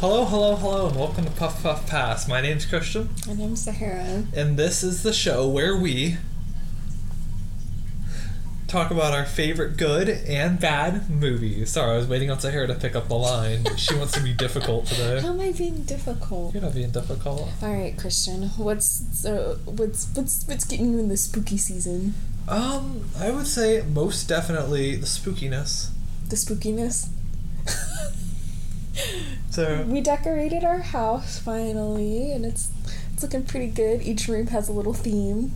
Hello, hello, hello, and welcome to Puff Puff Pass. My name's Christian, My name's Sahara. and this is the show where we talk about our favorite good and bad movies. Sorry, I was waiting on Sahara to pick up the line. She wants to be difficult today. How am I being difficult? You're not being difficult. All right, Christian. What's so? What's what's what's getting you in the spooky season? Um, I would say most definitely the spookiness. The spookiness. So We decorated our house finally, and it's it's looking pretty good. Each room has a little theme.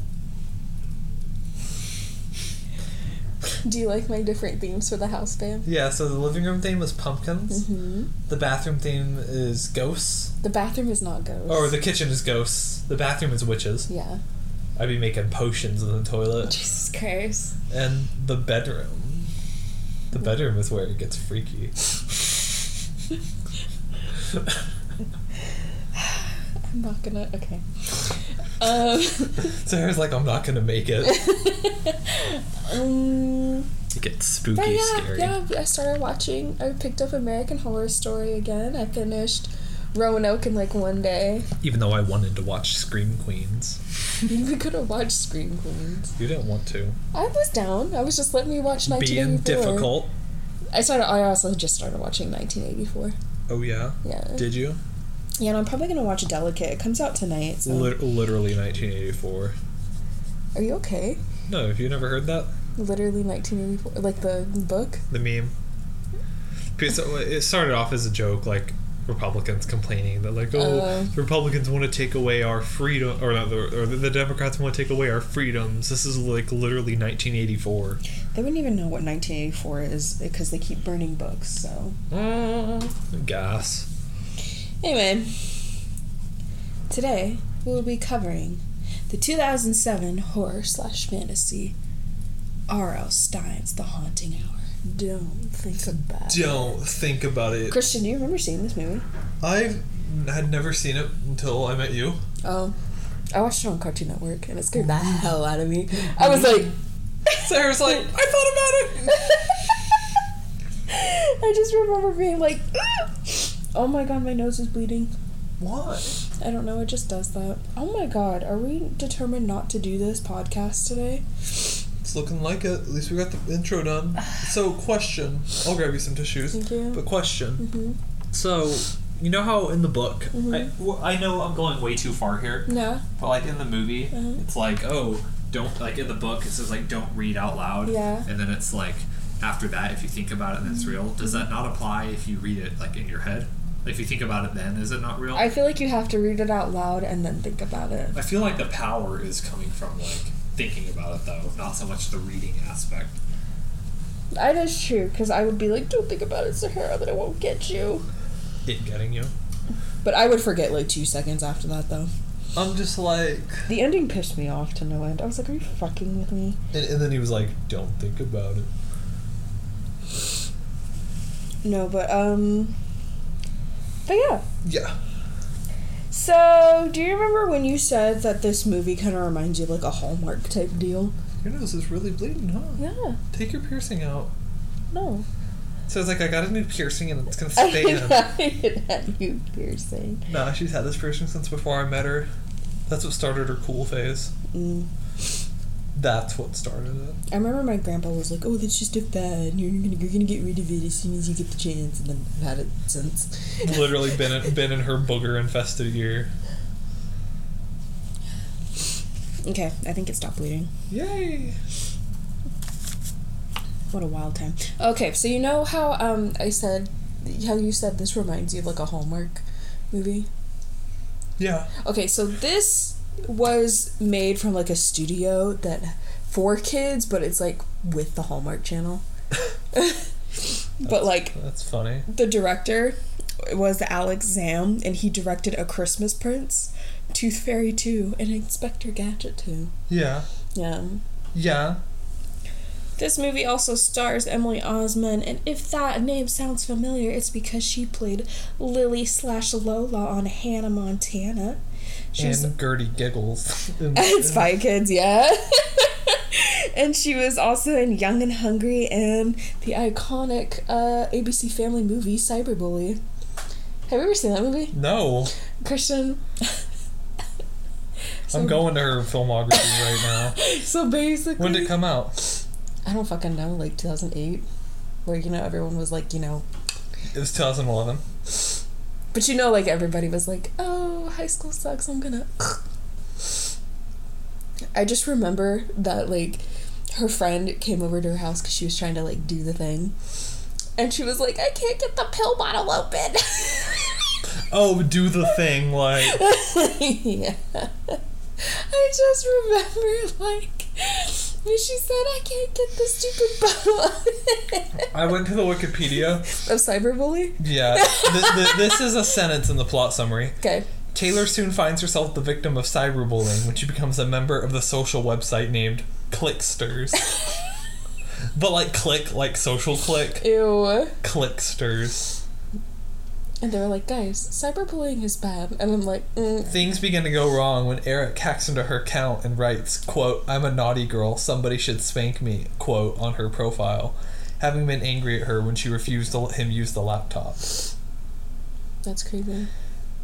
Do you like my different themes for the house, babe? yeah, so the living room theme is pumpkins. Mm-hmm. The bathroom theme is ghosts. The bathroom is not ghosts. Or the kitchen is ghosts. The bathroom is witches. yeah. I'd be making potions in the toilet. Jesus Christ. And the bedroom. The bedroom is where it gets freaky. I'm not gonna. Okay. Um. Sarah's like, I'm not gonna make it. um It gets spooky, yeah, scary. yeah, I started watching. I picked up American Horror Story again. I finished Roanoke in like one day. Even though I wanted to watch Scream Queens. we could have watched Scream Queens. You didn't want to. I was down. I was just letting me watch 1984. Being difficult. I started. I also just started watching 1984. Oh, yeah? Yeah. Did you? yeah, and I'm probably gonna watch Delicate. It comes out tonight. So. Lit- literally 1984. Are you okay? No, have you never heard that? Literally 1984, like the book. The meme? Because uh, it started off as a joke, like Republicans complaining that, like, oh, Uh. the Republicans want to take away our freedom, or not, the, or the Democrats want to take away our freedoms. This is like literally 1984. They wouldn't even know what 1984 is because they keep burning books. So. Gas. Anyway, today we will be covering the 2007 horror slash fantasy R.L. Stine's The Haunting Hour. Don't think about it. Don't think about it. Christian, do you remember seeing this movie? I had never seen it until I met you. Oh, I watched it on Cartoon Network and it scared the hell out of me. I was like, Sarah's like, I thought about it. I just remember being like, "Ah!" oh my god, my nose is bleeding. Why? I don't know, it just does that. Oh my god, are we determined not to do this podcast today? It's looking like it. At least we got the intro done. So, question. I'll grab you some tissues. Thank you. But question. hmm So, you know how in the book, Mhm. I, well, I know I'm going way too far here, Yeah, but like in the movie, Uh-huh. it's like, oh, don't, like in the book, it says like, don't read out loud. Yeah. And then it's like, after that, if you think about it and it's real, does that not apply if you read it like in your head? If you think about it then, is it not real? I feel like you have to read it out loud and then think about it. I feel like the power is coming from like thinking about it though, not so much the reading aspect. That is true, because I would be like, don't think about it, Sahara, that I won't get you. It getting you. But I would forget like two seconds after that, though. I'm just like, The ending pissed me off to no end. I was like, are you fucking with me? and, and then he was like, "Don't think about it." No, but, um. But yeah. Yeah. So, do you remember when you said that this movie kind of reminds you of like a Hallmark type deal? Your nose is really bleeding, huh? Yeah. Take your piercing out. No. So it's like I got a new piercing and it's gonna I stay in. didn't have you piercing. nah, she's had this piercing since before I met her. That's what started her cool phase. Mm. That's what started it. I remember my grandpa was like, "Oh, that's just a fad. You're gonna you're gonna get rid of it as soon as you get the chance." And then I've had it since. Literally been in, been in her booger infested ear. Okay, I think it stopped bleeding. Yay! What a wild time. Okay, so you know how um I said how you said this reminds you of like a Hallmark movie. Yeah. Okay, so this was made from like a studio that for kids, but it's like with the Hallmark Channel. but like That's funny. the director was Alex Zamm, and he directed A Christmas Prince, Tooth Fairy 2, and Inspector Gadget 2. Yeah. Yeah. Yeah. This movie also stars Emily Osment, and if that name sounds familiar, it's because she played Lily slash Lola on Hannah Montana. She was and Gerti Giggles. in- Spy Kids, yeah. and she was also in Young and Hungry and the iconic uh, ABC Family movie Cyberbully. Have you ever seen that movie? No, Christian. I'm going to her filmography right now. So basically, When did it come out? I don't fucking know, like 2008, where you know everyone was like, you know, It was 2011. But you know, like everybody was like, oh, high school sucks. I'm gonna. I just remember that like her friend came over to her house because she was trying to like do the thing, and she was like, I can't get the pill bottle open. Oh, do the thing like. yeah. I just remember like when she said I can't get the stupid bottle I went to the Wikipedia. of cyberbully. Yeah, th- th- this is a sentence in the plot summary. Okay. Taylor soon finds herself the victim of cyberbullying when she becomes a member of the social website named Clicksters. but like click, like social click, Ew. Clicksters. And they were like, guys, cyberbullying is bad. And I'm like, mm, Things begin to go wrong when Eric hacks into her account and writes, quote, I'm a naughty girl, somebody should spank me, quote, on her profile, having been angry at her when she refused to let him use the laptop. that's creepy.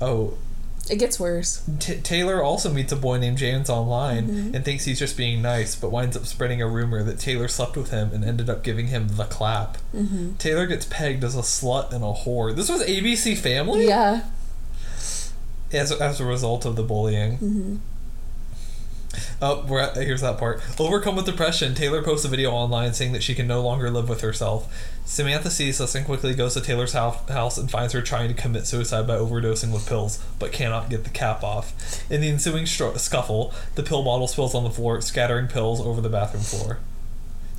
Oh, It gets worse. T- Taylor also meets a boy named James online Mhm. and thinks he's just being nice, but winds up spreading a rumor that Taylor slept with him and ended up giving him the clap. Mm-hmm. Taylor gets pegged as a slut and a whore. This was ABC Family? Yeah. As, as a result of the bullying. Mm-hmm. Oh, we're at, here's that part. Overcome with depression, Taylor posts a video online saying that she can no longer live with herself. Samantha sees this and quickly goes to Taylor's house and finds her trying to commit suicide by overdosing with pills, but cannot get the cap off. In the ensuing stru- scuffle, the pill bottle spills on the floor, scattering pills over the bathroom floor.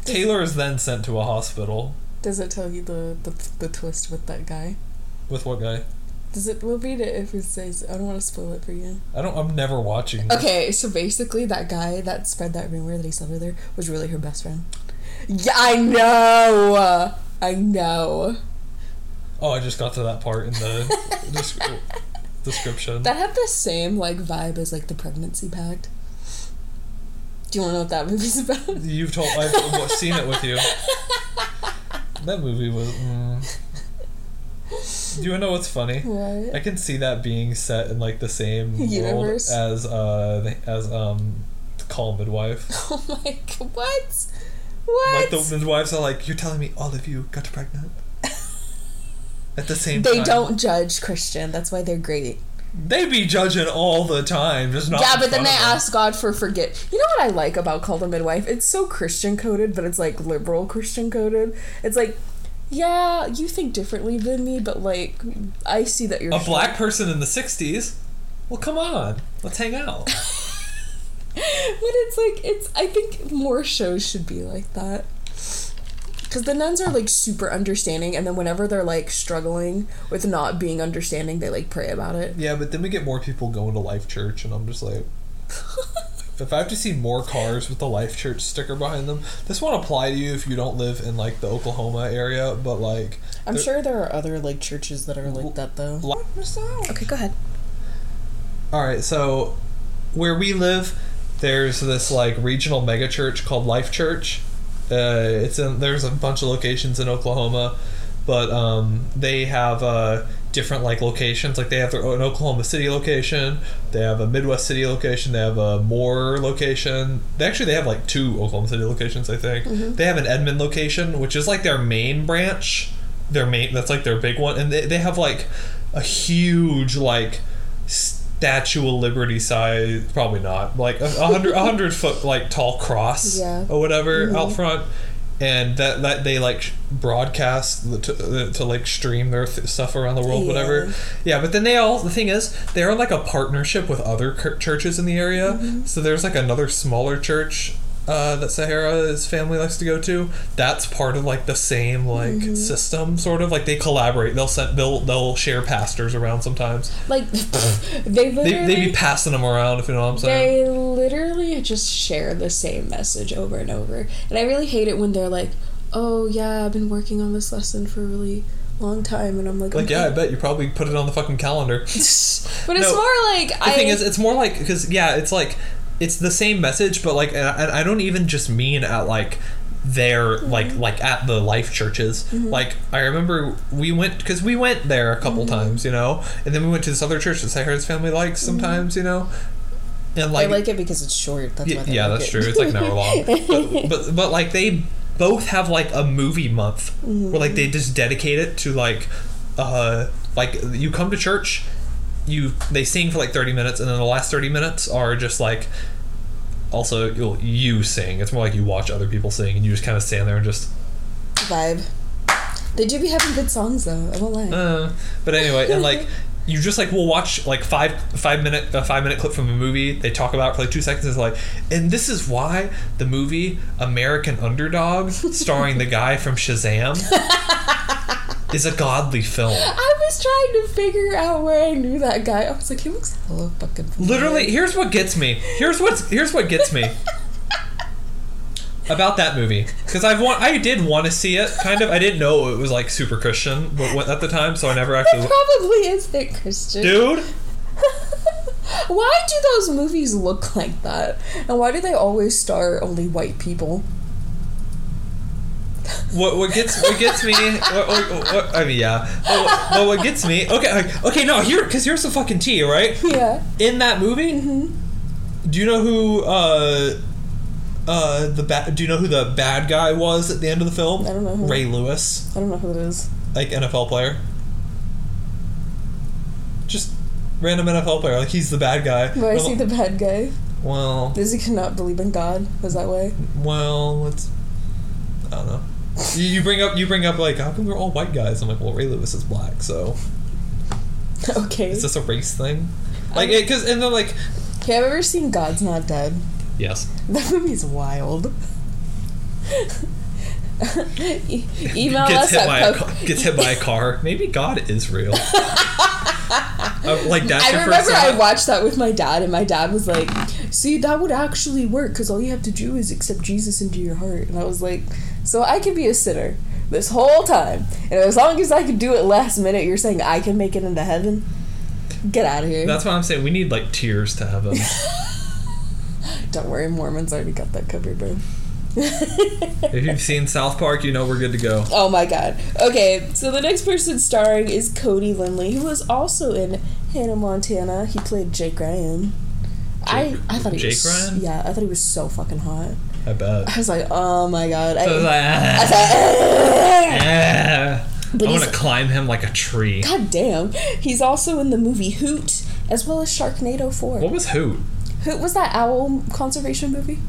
Taylor is then sent to a hospital. Does it tell you the, the, the twist with that guy? With what guy? Does it, we'll read it if it says, I don't want to spoil it for you. I don't. I'm never watching. This. Okay, so basically, that guy that spread that rumor that he slept with her was really her best friend. Yeah, I know. I know. Oh, I just got to that part in the descri- description. That had the same like vibe as like the pregnancy pact. Do you want to know what that movie's about? You've told I've seen it with you. That movie was. Mm. Do you know what's funny? What? I can see that being set in like the same Universe? world as uh as um Call Midwife. Oh my god! What? What? Like the midwives are like, you're telling me all of you got pregnant at the same time. they time. don't judge Christian. That's why they're great. They be judging all the time, just not. yeah, but then they ask God for forget. You know what I like about Call the Midwife? It's so Christian coded, but it's like liberal Christian coded. It's like, yeah, you think differently than me, but like, I see that you're a black person in the '60s. Well, come on, let's hang out. but it's like it's. I think more shows should be like that. Because the nuns are like super understanding, and then whenever they're like struggling with not being understanding, they like pray about it. Yeah, but then we get more people going to Life Church, and I'm just like, if I have to see more cars with the Life Church sticker behind them, this won't apply to you if you don't live in like the Oklahoma area. But like, I'm there- sure there are other like churches that are like that though. Okay, go ahead. All right, so where we live, there's this like regional megachurch called Life Church. Uh, it's in there's a bunch of locations in Oklahoma, but um, they have uh, different like locations. Like they have their own Oklahoma City location, they have a Midwest City location, they have a Moore location. They actually they have like two Oklahoma City locations. I think mm-hmm. they have an Edmond location, which is like their main branch. Their main that's like their big one, and they they have like a huge like Statue of Liberty size, probably not, like a hundred, a hundred foot like tall cross Yeah. or whatever mm-hmm. out front, and that that they like broadcast the- to, to like stream their th- stuff around the world, Yeah. whatever. Yeah, but then they all the thing is they're in like a partnership with other churches in the area, Mm-hmm. so there's like another smaller church. Uh, that Sahara's family likes to go to. That's part of like the same like Mm-hmm. system, sort of like they collaborate. They'll send they'll they'll share pastors around sometimes. Like they They they be passing them around if you know what I'm saying. they literally just share the same message over and over. And I really hate it when they're like, "Oh yeah, I've been working on this lesson for a really long time," and I'm like, Like yeah, I bet you probably put it on the fucking calendar. but it's No, more like The I. thing is, it's more like because yeah, it's like it's the same message, but like, and I, don't even just mean at like there mm-hmm. like like at the life churches. Mm-hmm. Like i remember we went because we went there a couple mm-hmm. times you know? And then we went to this other church that Sarah's family likes sometimes you know? And like I like, it because it's short. That's they yeah like that's it. true. It's like an hour long. But, but but like they both have like a movie month where like they just dedicate it to like uh like you come to church you they sing for like 30 minutes and then the last 30 minutes are just like also you'll you sing it's more like you watch other people sing and you just kind of stand there and just Vibe. They do be having good songs though. I won't lie. uh but anyway and like you just like will watch like five five minute a five minute clip from a movie they talk about it for like two seconds it's like and this is why the movie american underdog starring the guy from shazam is a godly film I was trying to figure out where I knew that guy. I was like, he looks hella fucking. familiar. literally here's what gets me here's what's here's what gets me about that movie because I've want I did want to see it kind of I didn't know it was like super Christian but at the time so I never actually It probably isn't Christian. dude Why do those movies look like that? And why do they always star only white people? What what gets what gets me what, what, what, I mean yeah but what, but what gets me okay like, okay no here because here's the fucking tea right Yeah. in that movie do you know who uh uh the bad do you know who the bad guy was at the end of the film I don't know who. Ray Lewis I don't know who it is. like NFL player just random NFL player like he's the bad guy Do I Well, see the bad guy? well Does he cannot believe in God? Is that way? well let's I don't know you, bring up you bring up like how come we're all white guys I'm like well Ray Lewis is black so okay. is this a race thing like because and then like Okay, have you ever seen God's Not Dead? yes That movie's wild. E- email gets us hit at by a po- car, gets hit by a car. Maybe God is real. Uh, like that's I remember I watched that with my dad, and my dad was like, "See, that would actually work because all you have to do is accept Jesus into your heart." And I was like, "So I can be a sinner this whole time, and as long as I can do it last minute, you're saying I can make it into heaven? Get out of here! That's why I'm saying we need like tears to heaven. Don't worry, Mormons already got that covered, bro." if you've seen South Park, you know we're good to go. Oh my god. Okay, so the next person starring is Cody Linley, who was also in Hannah Montana. He played Jake Ryan. I, Jake- I thought he Jake was Ryan? yeah I thought he was so fucking hot. I bet. I was like oh my god I, So I was like, I was ah, like, ah. But I want to climb him like a tree. God damn. He's also in the movie Hoot, as well as Sharknado 4. What was Hoot? Hoot was that owl conservation movie?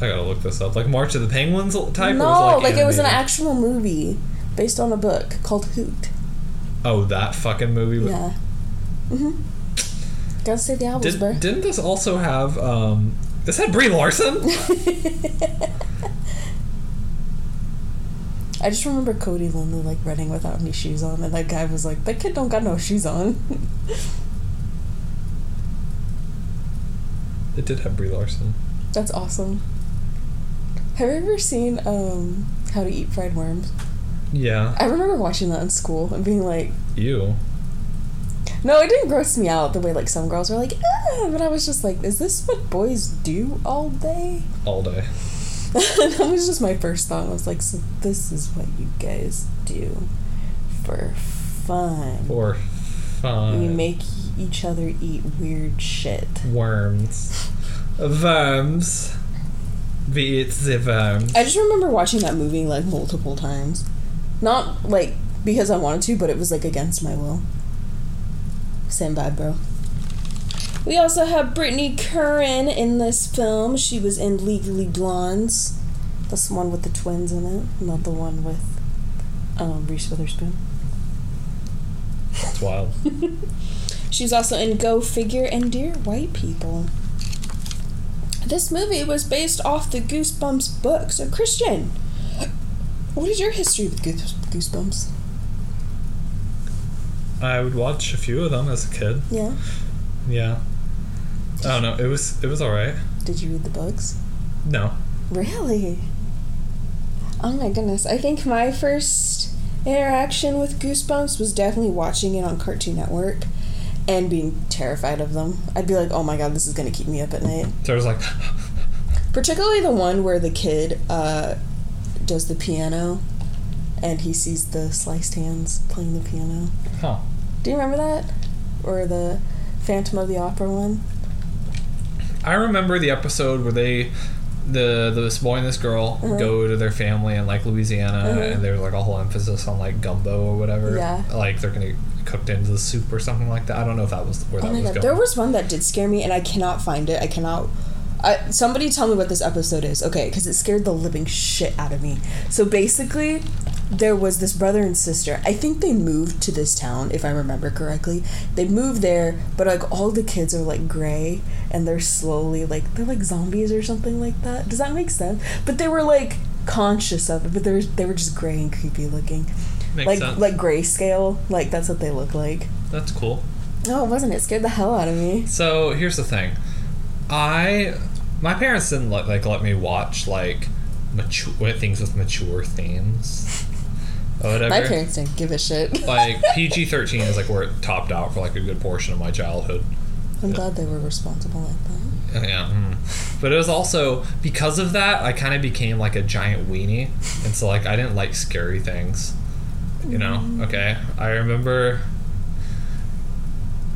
I gotta look this up. Like March of the Penguins type. no, it like, it was an actual movie based on a book called Hoot. Oh, that fucking movie. Yeah. Mm-hmm. Gotta say the owls, Did, bro. didn't this also have? um This had Brie Larson. I just remember Cody Linley like running without any shoes on, and that guy was like, "That kid don't got no shoes on." it did have Brie Larson. That's awesome. Have you ever seen um, How to Eat Fried Worms? Yeah. I remember watching that in school and being like, You. No, it didn't gross me out the way like some girls were like, ah, but I was just like, is this what boys do all day? All day. that was just my first thought. I was like, so this is what you guys do for fun. For fun. You make each other eat weird shit. worms. Worms. We eat the worms. I just remember watching that movie like multiple times. Not like because I wanted to, but it was like against my will. Same vibe, bro. We also have Brittany Curran in this film. She was in Legally Blondes. That's the one with the twins in it, not the one with um, Reese Witherspoon. That's wild. She's also in Go Figure and Dear White People. This movie was based off the Goosebumps book. So, Christian, what is your history with Goosebumps? I would watch a few of them as a kid. Yeah. Yeah. I don't know. It was it was alright. Did you read the books? No. Really? Oh my goodness. I think my first interaction with Goosebumps was definitely watching it on Cartoon Network and being terrified of them. I'd be like, oh my god, this is gonna keep me up at night. So I was like, Particularly the one where the kid uh, does the piano and he sees the sliced hands playing the piano. Huh. Do you remember that? Or the Phantom of the Opera one? I remember the episode where they, the this boy and this girl Uh-huh. go to their family in like Louisiana, Uh-huh. and there's like a whole emphasis on like gumbo or whatever. Yeah. Like they're gonna cooked into the soup or something like that. I don't know if that was where Oh that was god, going. there was one that did scare me, and I cannot find it. I cannot. I, somebody tell me what this episode is, okay? Because it scared the living shit out of me. So basically, there was this brother and sister. I think they moved to this town, if I remember correctly. They moved there, but like all the kids are like gray, and they're slowly like they're like zombies or something like that. Does that make sense? But they were like conscious of it, but they were they were just gray and creepy looking, Makes like sense. like grayscale. Like that's what they look like. That's cool. Oh, it wasn't. It scared the hell out of me. So here's the thing, I my parents didn't let, like let me watch like mature things with mature themes. Or whatever. My parents didn't give a shit. like PG thirteen is like where it topped out for like a good portion of my childhood. I'm glad they were responsible like that. Yeah, mm. but it was also because of that I kind of became like a giant weenie, and so like I didn't like scary things. You know? Okay, I remember.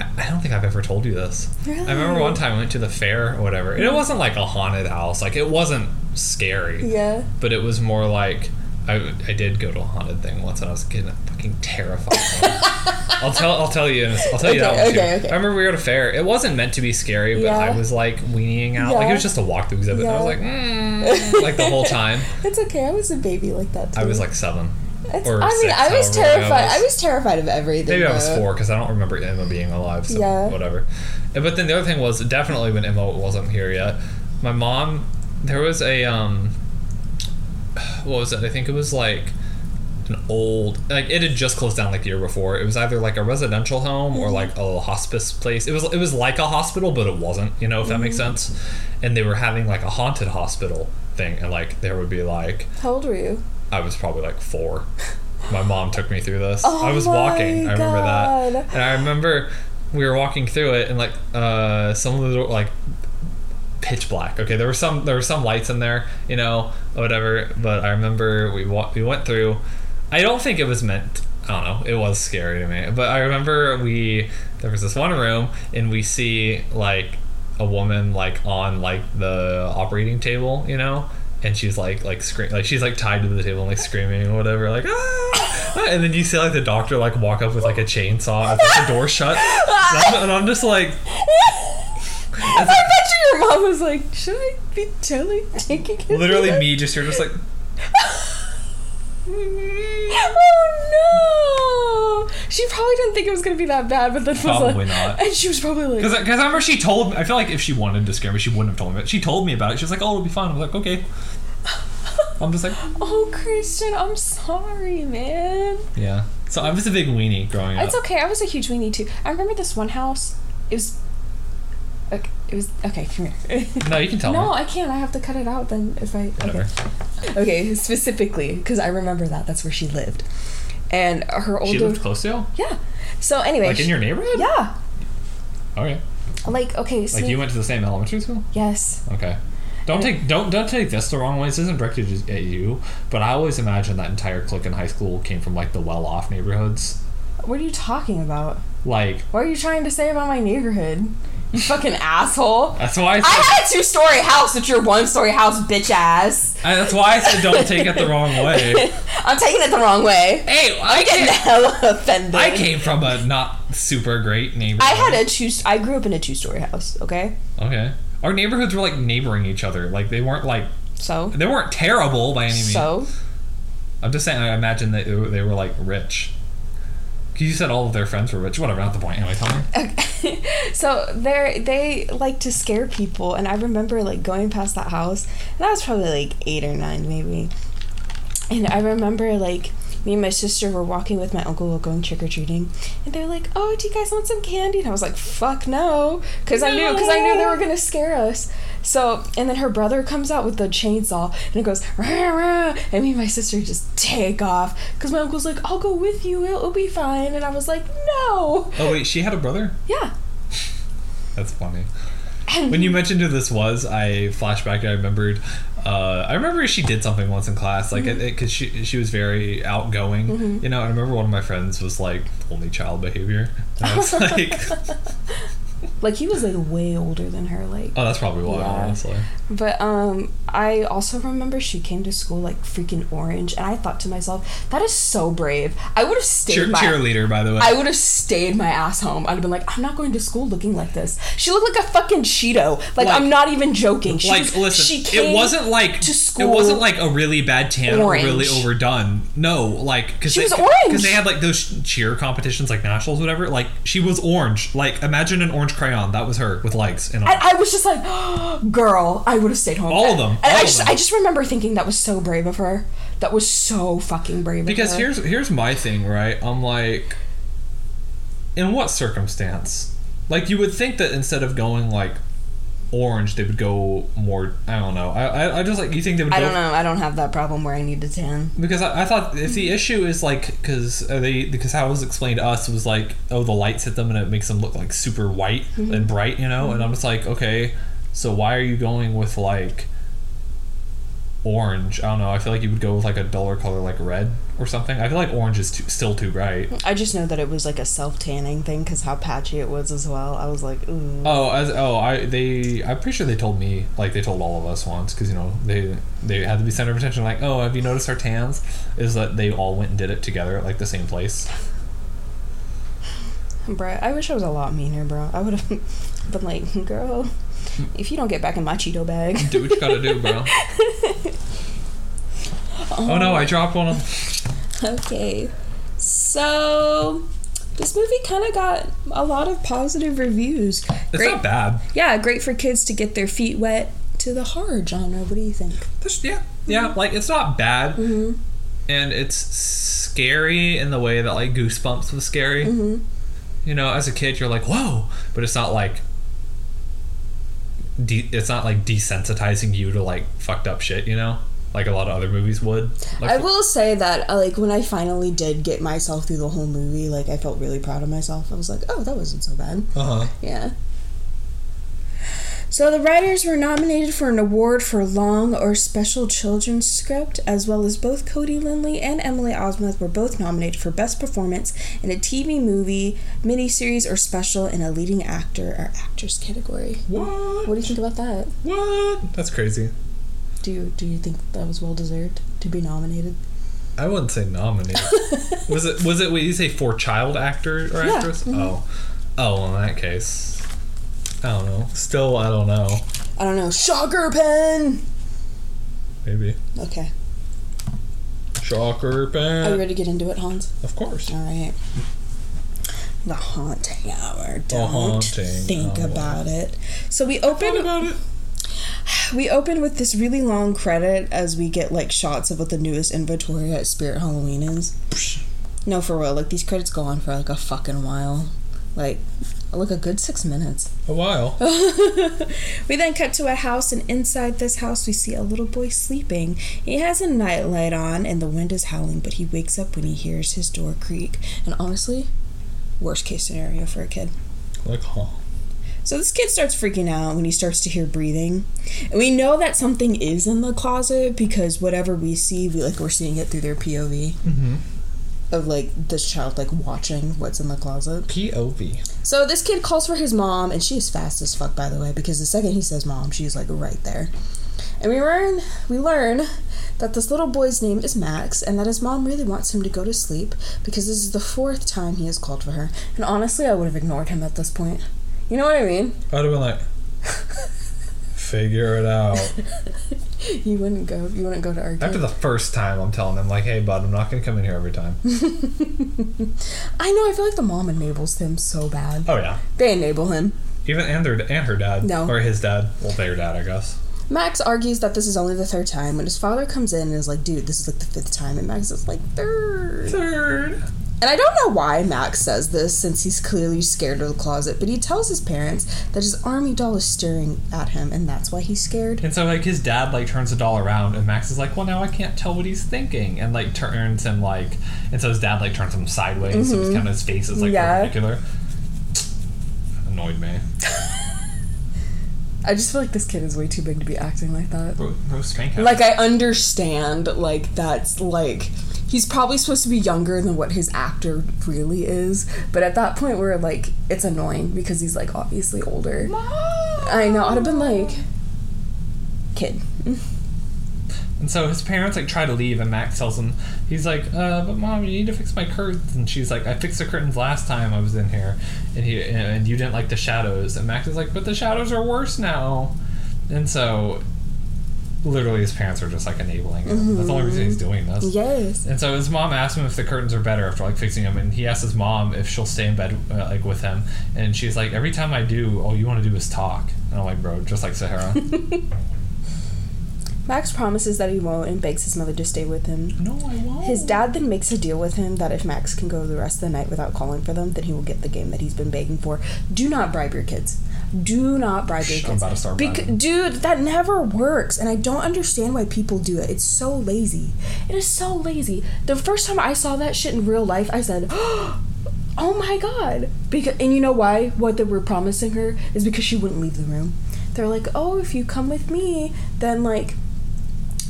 I- I don't think I've ever told you this. Really? I remember one time I went to the fair or whatever, and it wasn't like a haunted house. Like it wasn't scary, Yeah. but it was more like I, I did go to a haunted thing once, and I was getting fucking terrified. I'll tell I'll tell you I'll tell you that Okay, too. okay, okay. I remember we were at a fair. It wasn't meant to be scary, but Yeah. I was like weaning out. Like it was just a walkthrough exhibit. And I was like, mm, like the whole time. It's okay. I was a baby like that too. I was like seven. It's, or I mean, six, I was old I terrified. was. I was terrified of everything. Maybe I was four because I don't remember Emma being alive. So Yeah. whatever. But then the other thing was definitely when Emma wasn't here yet. My mom, there was a um, what was it? I think it was like an old like it had just closed down like the year before. It was either like a residential home or like a hospice place. It was it was like a hospital, but it wasn't. You know if that makes sense. And they were having like a haunted hospital thing, and like there would be like How old were you? I was probably like four. My mom took me through this. Oh I was walking. I remember that. And I remember we were walking through it and like uh some of the like pitch black. Okay, there were some there were some lights in there, you know, whatever, but I remember we wa- we went through I don't think it was meant I don't know. It was scary to me. But I remember we there was this one room and we see like a woman like on like the operating table, you know, and she's like like scream like she's like tied to the table and like screaming or whatever, like ah! and then you see like the doctor like walk up with like a chainsaw and like, the door shut, and I'm, and I'm just like. I bet you your mom was like, "Should I be totally taking it?" Literally me just here just like Oh no! She probably didn't think it was gonna be that bad, but then was Probably like, not. And she was probably like, because I remember she told me I feel like if she wanted to scare me she wouldn't have told me but she told me about it she was like oh it'll be fine I was like okay I'm just like "Oh, Christian, I'm sorry, man." yeah so I was a big weenie growing up It's okay. I was a huge weenie too. I remember this one house. It was. Okay, it was okay. Come here. no you can tell no, me I can't. I have to cut it out then if I. whatever Okay. Okay, specifically because I remember that. That's where she lived, and her older. she lived close to you Yeah. So anyway. like in your neighborhood Yeah. okay Like okay. So like you went to the same elementary school Yes. okay don't take don't don't take this the wrong way. This isn't directed at you, but I always imagine that entire clique in high school came from like the well-off neighborhoods. What are you talking about? Like What are you trying to say about my neighborhood? You fucking asshole. that's why I said, I had a two story house at your one story house, bitch ass. I, that's why I said don't take it the wrong way. I'm taking it the wrong way. Hey, I I'm getting came, hella offended. I came from a not super great neighborhood. I had a two. I grew up in a two story house. Okay, okay. Our neighborhoods were like neighboring each other. Like they weren't like so they weren't terrible by any means. so I'm just saying. I imagine that they were like rich. 'Cause You said all of their friends were rich. Whatever. Not the point. Anyway, tell me. Okay. so they they like to scare people, and I remember like going past that house, and I was probably like eight or nine maybe, and I remember like me and my sister were walking with my uncle while going trick or treating, and they were like, "Oh, do you guys want some candy?" And I was like, "Fuck no," because I knew because I knew they were gonna scare us. So and then her brother comes out with the chainsaw and it goes, rah, rah, and me and my sister just take off because my uncle's like, "I'll go with you, it'll be fine," and I was like, "No." Oh wait, she had a brother. Yeah. That's funny. when you mentioned who this was, I flashback. I remembered. Uh, I remember she did something once in class, like because she she was very outgoing, you know. And I remember one of my friends was like only child behavior. And I was like, Like he was like way older than her. Like oh, that's probably why. Yeah. Honestly, But um, I also remember she came to school like freaking orange, and I thought to myself, that is so brave. I would have stayed. Cheer- my, cheerleader, by the way. I would have stayed my ass home. I'd have been like, I'm not going to school looking like this. She looked like a fucking Cheeto. Like, Like- I'm not even joking. She like was- listen she came it wasn't like to school. it wasn't like a really bad tan or really overdone no like because She they, was orange. because they had like those cheer competitions like nationals whatever like she was orange like imagine an orange crayon that was her with legs and all. And I was just like, girl, I would have stayed home. All of them, And I just, them. I just remember thinking that was so brave of her. That was so fucking brave. of because her. here's here's my thing right i'm like in what circumstance like you would think that instead of going like orange they would go more i don't know. I i, I just like you think they would I don't know. I don't have that problem where I need to tan. Because I, I thought if the issue is like because they because how it was explained to us was like oh the lights hit them and it makes them look like super white mm-hmm. and bright you know? And I'm just like okay so why are you going with like orange? I don't know. I feel like you would go with like a duller color like red or something I feel like orange is too, still too bright I just know that it was like a self tanning thing because how patchy it was as well. I was like, ooh. oh as oh I they I'm pretty sure they told me like they told all of us once because you know they they had to be center of attention like oh have you noticed our tans is that they all went and did it together at like the same place Bruh, I wish I was a lot meaner, bro. I would have been like, girl, if you don't get back in my Cheeto bag. Do what you gotta do, bro. Oh. oh no, I dropped one of Okay. So, this movie kind of got a lot of positive reviews. It's Great. not bad. Yeah, great for kids to get their feet wet to the horror genre. What do you think? That's, yeah, yeah, mm-hmm. like it's not bad. Mm-hmm. And it's scary in the way that like Goosebumps was scary. Mm-hmm. You know, as a kid, you're like, whoa, but it's not like. De- it's not like desensitizing you to like fucked up shit, you know, like a lot of other movies would. Like, I will say that, uh, like, when I finally did get myself through the whole movie, like, I felt really proud of myself. I was like, oh, that wasn't so bad. Uh huh. Yeah. So the writers were nominated for an award for long or special children's script, as well as both Cody Linley and Emily Osment were both nominated for best performance in a TV movie, miniseries, or special in a leading actor or actress category. What? What do you think about that? What? That's crazy. Do you do you think that was well deserved to be nominated? I wouldn't say nominated. was it? Was it? What you say for child actor or Yeah, actress? mhm. Oh, oh. In that case, I don't know. Still, I don't know. I don't know. Shocker pen. Maybe Okay. shocker pen. Are you ready to get into it, Hans? Of course. All right. The haunting hour. Don't haunting think hour. about it. So we open. We open with this really long credit as we get like shots of what the newest inventory at Spirit Halloween is. No, for real. Like these credits go on for like a fucking while. Like, like a good six minutes. A while. We then cut to a house, and inside this house, we see a little boy sleeping. He has a nightlight on, and the wind is howling, but he wakes up when he hears his door creak. And honestly, worst case scenario for a kid. Like, huh? So this kid starts freaking out when he starts to hear breathing. And we know that something is in the closet because whatever we see, we like we're seeing it through their POV Mm-hmm. of like this child like watching what's in the closet. POV. So this kid calls for his mom, and she is fast as fuck, by the way, because the second he says mom, she's like right there. And we learn we learn that this little boy's name is Max, and that his mom really wants him to go to sleep because this is the fourth time he has called for her. And honestly, I would have ignored him at this point. You know what I mean? I'd have been like, figure it out. You wouldn't go. You wouldn't go to argue. After the first time, I'm telling them like, hey, bud, I'm not gonna come in here every time. I know. I feel like the mom enables him so bad. Oh yeah. They enable him. Even and their and her dad. No. Or his dad. Well, their dad, I guess. Max argues that this is only the third time when his father comes in and is like, "Dude, this is like the fifth time," and Max is like, third. Third. And I don't know why Max says this since he's clearly scared of the closet, but he tells his parents that his army doll is staring at him and that's why he's scared. And so like his dad like turns the doll around and Max is like, well now I can't tell what he's thinking and like turns him like and so his dad like turns him sideways so his kind of his face is like Yeah. perpendicular. Annoyed me. I just feel like this kid is way too big to be acting like that. Ro- Rose Stranghouse. Like I understand like that's like he's probably supposed to be younger than what his actor really is, but at that point where like it's annoying because he's like obviously older. I know, I'd have been like kid. And so his parents like try to leave, and Max tells him, he's like, uh, "But mom, you need to fix my curtains." And she's like, "I fixed the curtains last time I was in here, and he and you didn't like the shadows." And Max is like, "But the shadows are worse now." And so, literally, his parents are just like enabling him. That's the only reason he's doing this. Yes. And so his mom asks him if the curtains are better after like fixing them, and he asks his mom if she'll stay in bed uh, like with him, and she's like, every time I do, all you want to do is talk. And I'm like, bro, just like Sahara. Max promises that he won't and begs his mother to stay with him. no, I won't. His dad then makes a deal with him that if Max can go the rest of the night without calling for them, then he will get the game that he's been begging for. Do not bribe your kids. Do not bribe your Shh, I'm kids. about to start Bec- dude, that never works, and I don't understand why people do it. It's so lazy. It is so lazy. The first time I saw that shit in real life, I said, "Oh my god!" Because and you know why? What they were promising her is because she wouldn't leave the room. They're like, "Oh, if you come with me, then like."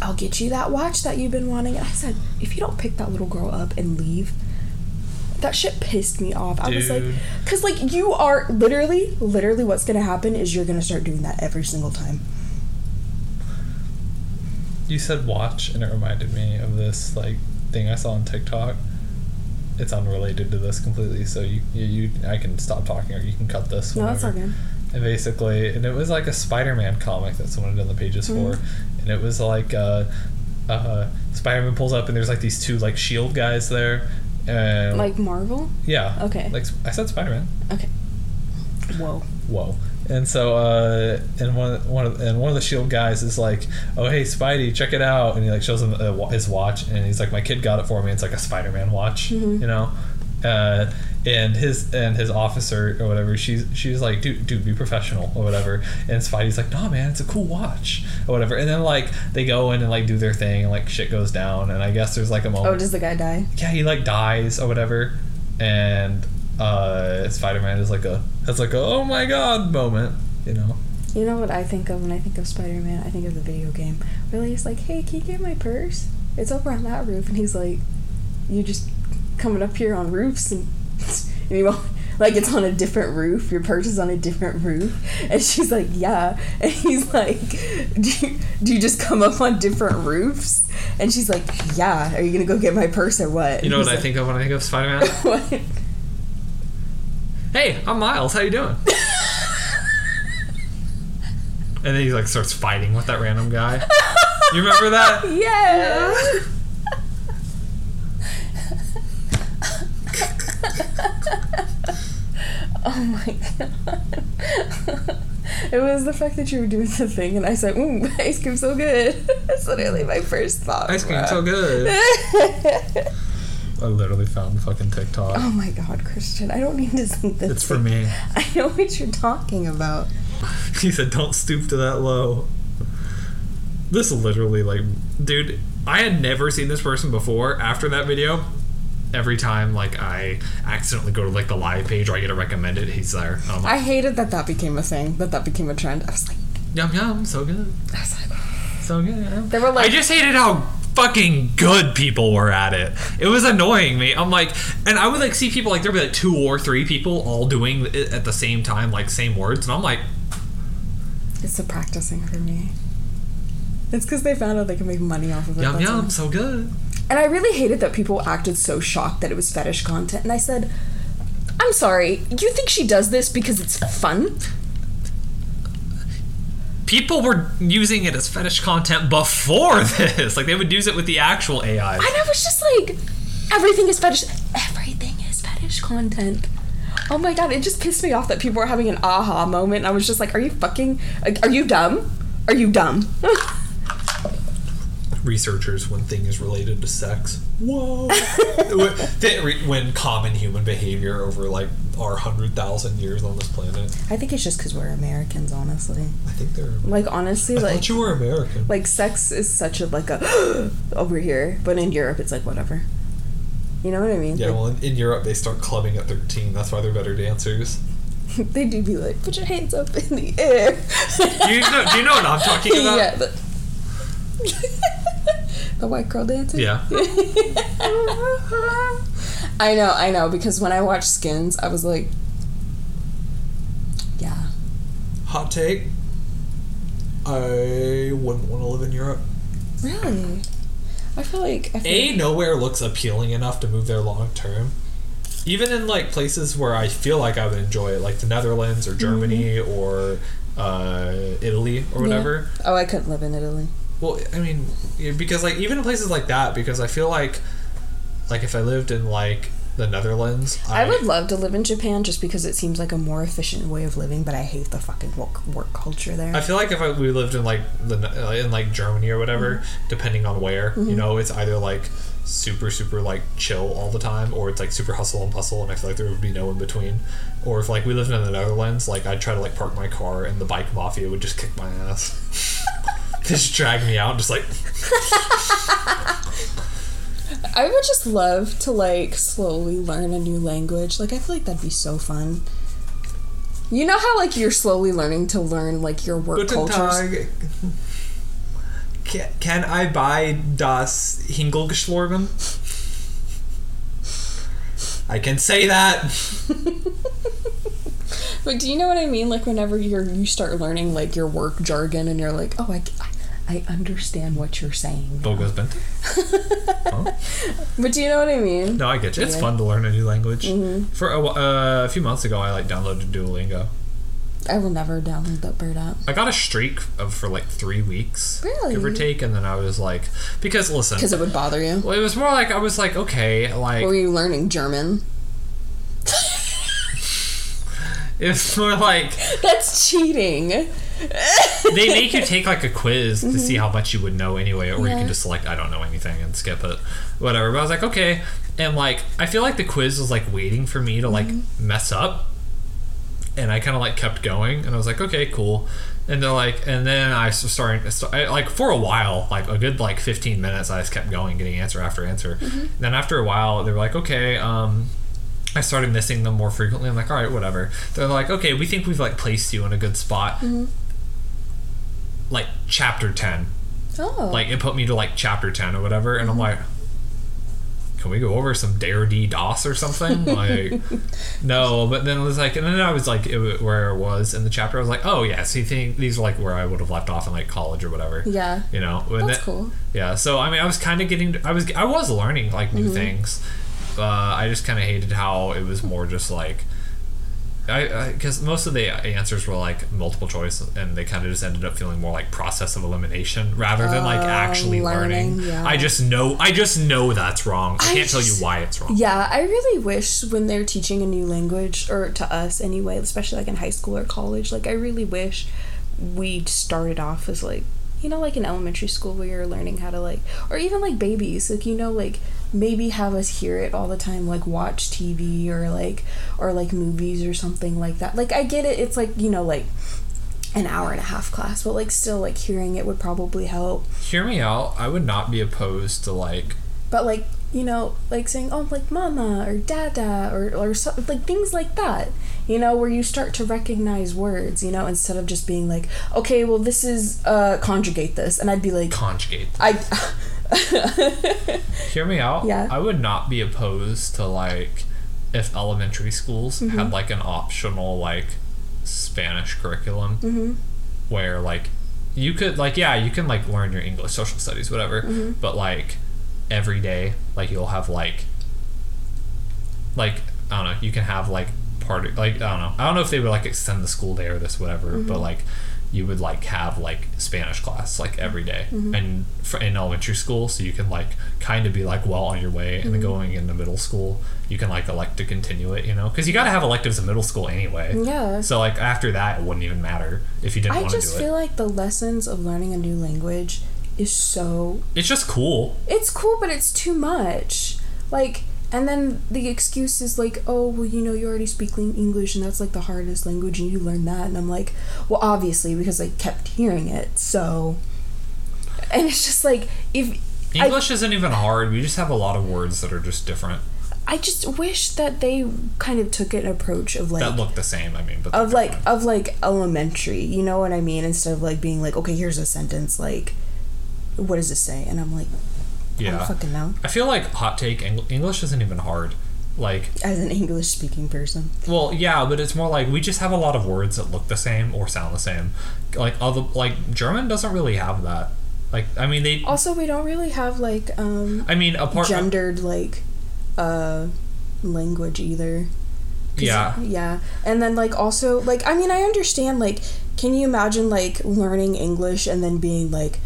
I'll get you that watch that you've been wanting. And I said, if you don't pick that little girl up and leave, that shit pissed me off. I was like, because like you are literally, literally, what's gonna happen is you're gonna start doing that every single time. You said watch, and it reminded me of this like thing I saw on TikTok. It's unrelated to this completely, so you you, you I can stop talking or you can cut this. No, that's all good. And basically, and it was like a Spider-Man comic that someone had done the pages Mm-hmm. for, and it was like uh, uh, Spider-Man pulls up and there's like these two like Shield guys there, and Like Marvel. yeah, Okay. like I said Spider-Man. Okay. Whoa. Whoa. And so, uh, and one, one of, and one of the Shield guys is like, "Oh, hey, Spidey, check it out!" And he like shows him his watch, and he's like, "My kid got it for me. It's like a Spider-Man watch, Mm-hmm. you know." Uh, and his and his officer or whatever, she's she's like, "Dude, dude, be professional or whatever." And Spidey's like, nah man, it's a cool watch or whatever." And then like they go in and like do their thing, and like shit goes down, and I guess there's like a moment Oh, does the guy die? yeah, he like dies or whatever, and uh, Spider Man is like a has like a oh my god moment, you know. You know what I think of when I think of Spider Man? I think of the video game. Really, he's like, hey, can you get my purse? It's over on that roof. And he's like, you just coming up here on roofs and, and you. Like it's on a different roof. Your purse is on a different roof, and she's like, "Yeah." And he's like, "Do you, do you just come up on different roofs?" And she's like, "Yeah." Are you gonna go get my purse or what? You know what And I think of when I think of Spider Man? What? hey, I'm Miles. How you doing? and then he like starts fighting with that random guy. You remember that? Yeah. oh my god. It was the fact that you were doing the thing, and I said, "Ooh, ice cream's so good." That's literally my first thought. Ice cream so good. I literally found the fucking TikTok. oh my god, Christian! I don't need to think this. It's for me. I know what you're talking about. He said, "Don't stoop to that low." This literally like, dude, I had never seen this person before. After that video, every time like I accidentally go to like the live page or I get a recommended, he's there. Like, I hated that that became a thing. That that became a trend. I was like, yum yum, so good, I was like, so good. They were like- I just hated how fucking good people were at it. It was annoying me. I'm like, and I would like see people like there'd be like two or three people all doing it at the same time, like same words, and I'm like, it's the practicing for me. It's because they found out they can make money off of it. yum yum, so good. And I really hated that people acted so shocked that it was fetish content. And I said, I'm sorry, you think she does this because it's fun? people were using it as fetish content before this. Like they would use it with the actual AI. And I was just like, everything is fetish. Everything is fetish content. Oh my god, it just pissed me off that people were having an aha moment. And I was just like, are you fucking, like, are you dumb? Are you dumb? Researchers, when things related to sex, whoa, when common human behavior over like our hundred thousand years on this planet. I think it's just because we're Americans, honestly. I think they're. Like, honestly, I like, thought you were American. like sex is such a like a over here, but in Europe it's like whatever. You know what I mean? yeah, Like, well, in, in Europe they start clubbing at thirteen. That's why they're better dancers. they do be like, put your hands up in the air. Do you know? Do you know what I'm talking about? yeah. The, the white girl dancing. Yeah. I know, I know, because when I watched Skins, I was like, yeah. Hot take. I wouldn't want to live in Europe. Really? I feel like I feel A like, nowhere looks appealing enough to move there long term. Even in like places where I feel like I would enjoy it, like the Netherlands or Germany or uh, Italy or whatever. Yeah. Oh, I couldn't live in Italy. Well, I mean, because like even in places like that, because I feel like, like if I lived in like the Netherlands, I, would love to live in Japan just because it seems like a more efficient way of living, but I hate the fucking work, work culture there. I feel like if I, we lived in like the uh, in like Germany or whatever, depending on where, you know, it's either like super super like chill all the time, or it's like super hustle and bustle, and I feel like there would be no in between. Or if like we lived in the Netherlands, like I'd try to like park my car, and the bike mafia would just kick my ass, just drag me out, just like I would just love to like slowly learn a new language. Like I feel like that'd be so fun. You know how like you're slowly learning to learn like your work Guten cultures. Tag. Can, can I buy das Hingelgeschlorben? I can say that. But do you know what I mean? Like whenever you're you start learning like your work jargon and you're like, oh, I, I understand what you're saying. now." Bogos Bente? But do you know what I mean? No, I get you. It's Yeah. fun to learn a new language. Mm-hmm. For a, wh- uh, a few months ago, I like downloaded Duolingo. I will never download that bird app. I got a streak of for like three weeks, Really? give or take, and then I was like, because listen, Because it would bother you. well, it was more like I was like, okay, like were you learning German? it's more like That's cheating. They make you take like a quiz to see mm-hmm. how much you would know anyway, or you can just select I don't know anything and skip it, whatever. But I was like, okay, and like I feel like the quiz was like waiting for me to like mm-hmm. mess up, and I kind of like kept going, and I was like, okay, cool. And they're like, and then I started, I, like for a while, like a good like 15 minutes, I just kept going, getting answer after answer. Mm-hmm. Then after a while, they were like, okay, um, I started missing them more frequently. I'm like, all right, whatever. They're like, okay, we think we've like placed you in a good spot. Like chapter 10. Oh. Like it put me to like chapter 10 or whatever. And I'm like, can we go over some Dare D DOS or something? Like, no. But then it was like, and then I was like, it, where I was in the chapter, I was like, oh, yeah, so you think these are like where I would have left off in like college or whatever. yeah. You know? And That's cool. yeah, so I mean, I was kind of getting, I was, I was learning like new things. Uh, I just kind of hated how it was more just like, I because most of the answers were like multiple choice, and they kind of just ended up feeling more like process of elimination rather than like Oh, actually learning. learning, yeah. I just know, I just know that's wrong. I I can't tell you why it's wrong. Yeah, I really wish when they're teaching a new language, or to us anyway, especially like in high school or college, like I really wish we started off as like, you know, like in elementary school where you're learning how to like, or even like babies, like, you know, like maybe have us hear it all the time, like watch TV or like, or like movies or something like that. Like, I get it, it's like, you know, like an hour and a half class, but like still, like hearing it would probably help. Hear me out. I would not be opposed to like but like you know like saying oh like mama or dada or or so, like things like that you know where you start to recognize words you know instead of just being like okay well this is uh conjugate this and i'd be like conjugate. i Hear me out. Yeah. I would not be opposed to like if elementary schools Mm-hmm. had like an optional like Spanish curriculum Mm-hmm. where like you could like yeah you can like learn your English social studies whatever Mm-hmm. but like every day like you'll have like like I don't know you can have like part of, like I don't know I don't know if they would like extend the school day or this whatever Mm-hmm. but like you would like have like Spanish class like every day. Mm-hmm. and for in elementary school so you can like kind of be like well on your way Mm-hmm. and then going into middle school you can like elect to continue it you know because you got to have electives in middle school anyway yeah so like after that it wouldn't even matter if you didn't i just feel it like the lessons of learning a new language is so it's just cool it's cool but it's too much like and then the excuse is like oh well you know you already speak english and that's like the hardest language and you learn that and i'm like well obviously because i kept hearing it so and it's just like if English isn't even hard. We just have a lot of words that are just different. I just wish that they kind of took an approach of like that looked the same. I mean, but of like of like elementary. You know what I mean? Instead of like being like, okay, here's a sentence. Like, what does it say? And I'm like, yeah. I don't fucking know. I feel like hot take Eng- English isn't even hard. Like, As an English speaking person, well, yeah, but it's more like we just have a lot of words that look the same or sound the same. Like other like German doesn't really have that. Like, I mean, they. also we don't really have like um I mean, apart gendered like uh language either. Yeah. Yeah. And then like also like I mean I understand like can you imagine like learning English and then being like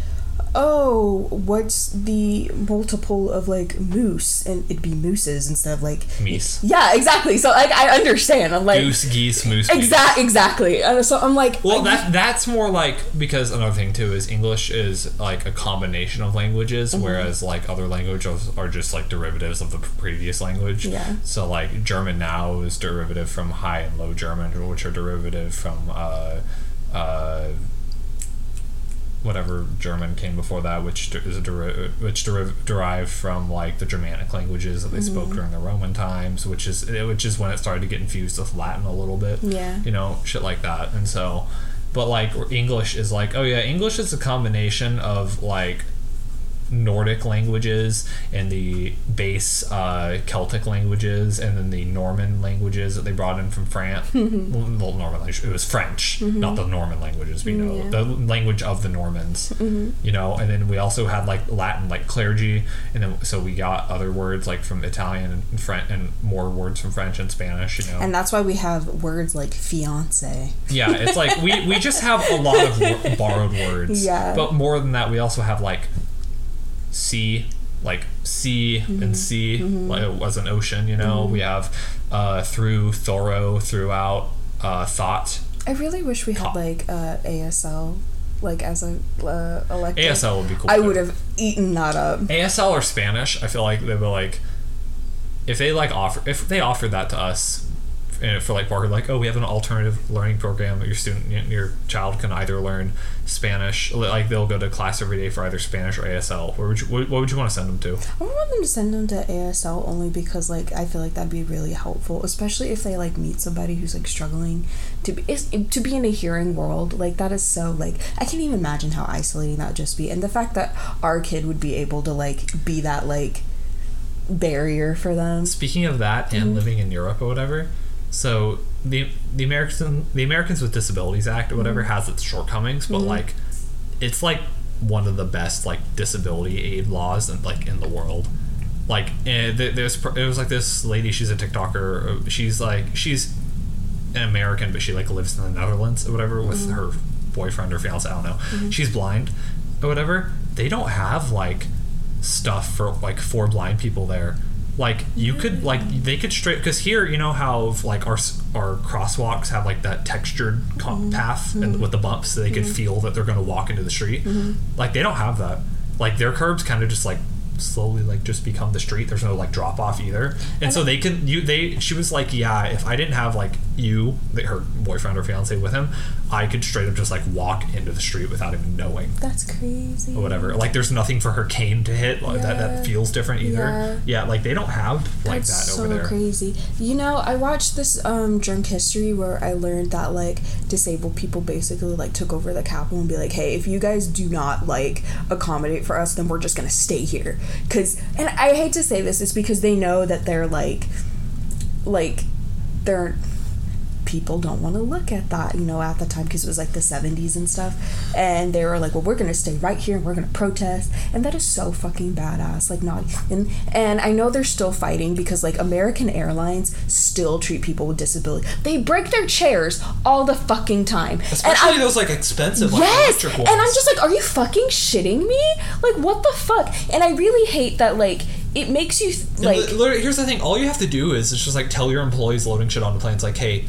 oh what's the multiple of like moose and it'd be mooses instead of like Meese. yeah exactly so like I understand I'm like Goose, geese, moose. geese. exact exactly and so I'm like Well, that that's more like because another thing too is English is like a combination of languages, Mm-hmm. whereas like other languages are just like derivatives of the previous language. Yeah. So like German now is derivative from High and Low German, which are derivative from uh, uh, whatever German came before that, which is a deri- which deri- derived from like the Germanic languages that they Mm-hmm. spoke during the Roman times, which is which is when it started to get infused with Latin a little bit yeah you know, shit like that. And so, but like English is like, oh yeah, English is a combination of like Nordic languages and the base uh, Celtic languages and then the Norman languages that they brought in from France. well, well, Norman language, it was French, not the Norman languages, you know, Yeah. the language of the Normans, you know, and then we also had like Latin, like clergy, and then so we got other words like from Italian and French and more words from French and Spanish, you know. and that's why we have words like fiance Yeah, it's like we, we just have a lot of wor- borrowed words. Yeah. But more than that, we also have like sea, like sea Mm-hmm. and sea, like it was an ocean. You know, we have uh, through, thorough, throughout, uh, thought. I really wish we had like uh, ASL like as a uh, elective ASL would be cool. I would have eaten that up ASL or Spanish. I feel like they were like, if they like offer, if they offered that to us. And For like Parker, like oh, we have an alternative learning program that your student, your child can either learn Spanish, like they'll go to class every day for either Spanish or ASL. Where would you, what, what would you want to send them to? I want them to send them to ASL only because like I feel like that'd be really helpful, especially if they like meet somebody who's like struggling to be to be in a hearing world. Like that is so like I can't even imagine how isolating that would just be, and the fact that our kid would be able to like be that like barrier for them. Speaking of that, and mm-hmm. living in Europe or whatever, so the the American the Americans with Disabilities Act or whatever has its shortcomings, but like it's like one of the best like disability aid laws in, like in the world. Like eh, there's it was like this lady. She's a TikToker. uh, She's like she's an American, but she like lives in the Netherlands or whatever with her boyfriend or fiance. I don't know. She's blind or whatever. They don't have like stuff for like for blind people there. Like you could like they could straight because here you know how like our our crosswalks have like that textured co- mm-hmm. path and mm-hmm. with the bumps so they could mm-hmm. feel that they're gonna walk into the street. Like they don't have that. Like their curbs kind of just like slowly like just become the street. There's no like drop off either, and so they can you they she was like yeah if I didn't have like you her boyfriend or fiance with him, I could straight up just like walk into the street without even knowing That's crazy. or whatever. Like there's nothing for her cane to hit like, that Yeah. that feels different either. Yeah. like they don't have like That's that so over there. crazy. You know, I watched this um drunk history where I learned that like disabled people basically like took over the capital and be like, "Hey, if you guys do not like accommodate for us, then we're just gonna stay here." Cause, and I hate to say this, it's because they know that they're like, like, they're people don't want to look at that, you know, at the time because it was like the 70s and stuff. And they were like, well, we're going to stay right here and we're going to protest. And that is so fucking badass. Like, not, and, and I know they're still fighting because like American Airlines still treat people with disability. They break their chairs all the fucking time. Especially those like expensive like Yes, and. I'm just like, are you fucking shitting me? Like, what the fuck? And I really hate that. Like, it makes you th- like, here's the thing: all you have to do is it's just like tell your employees loading shit onto planes, like, hey,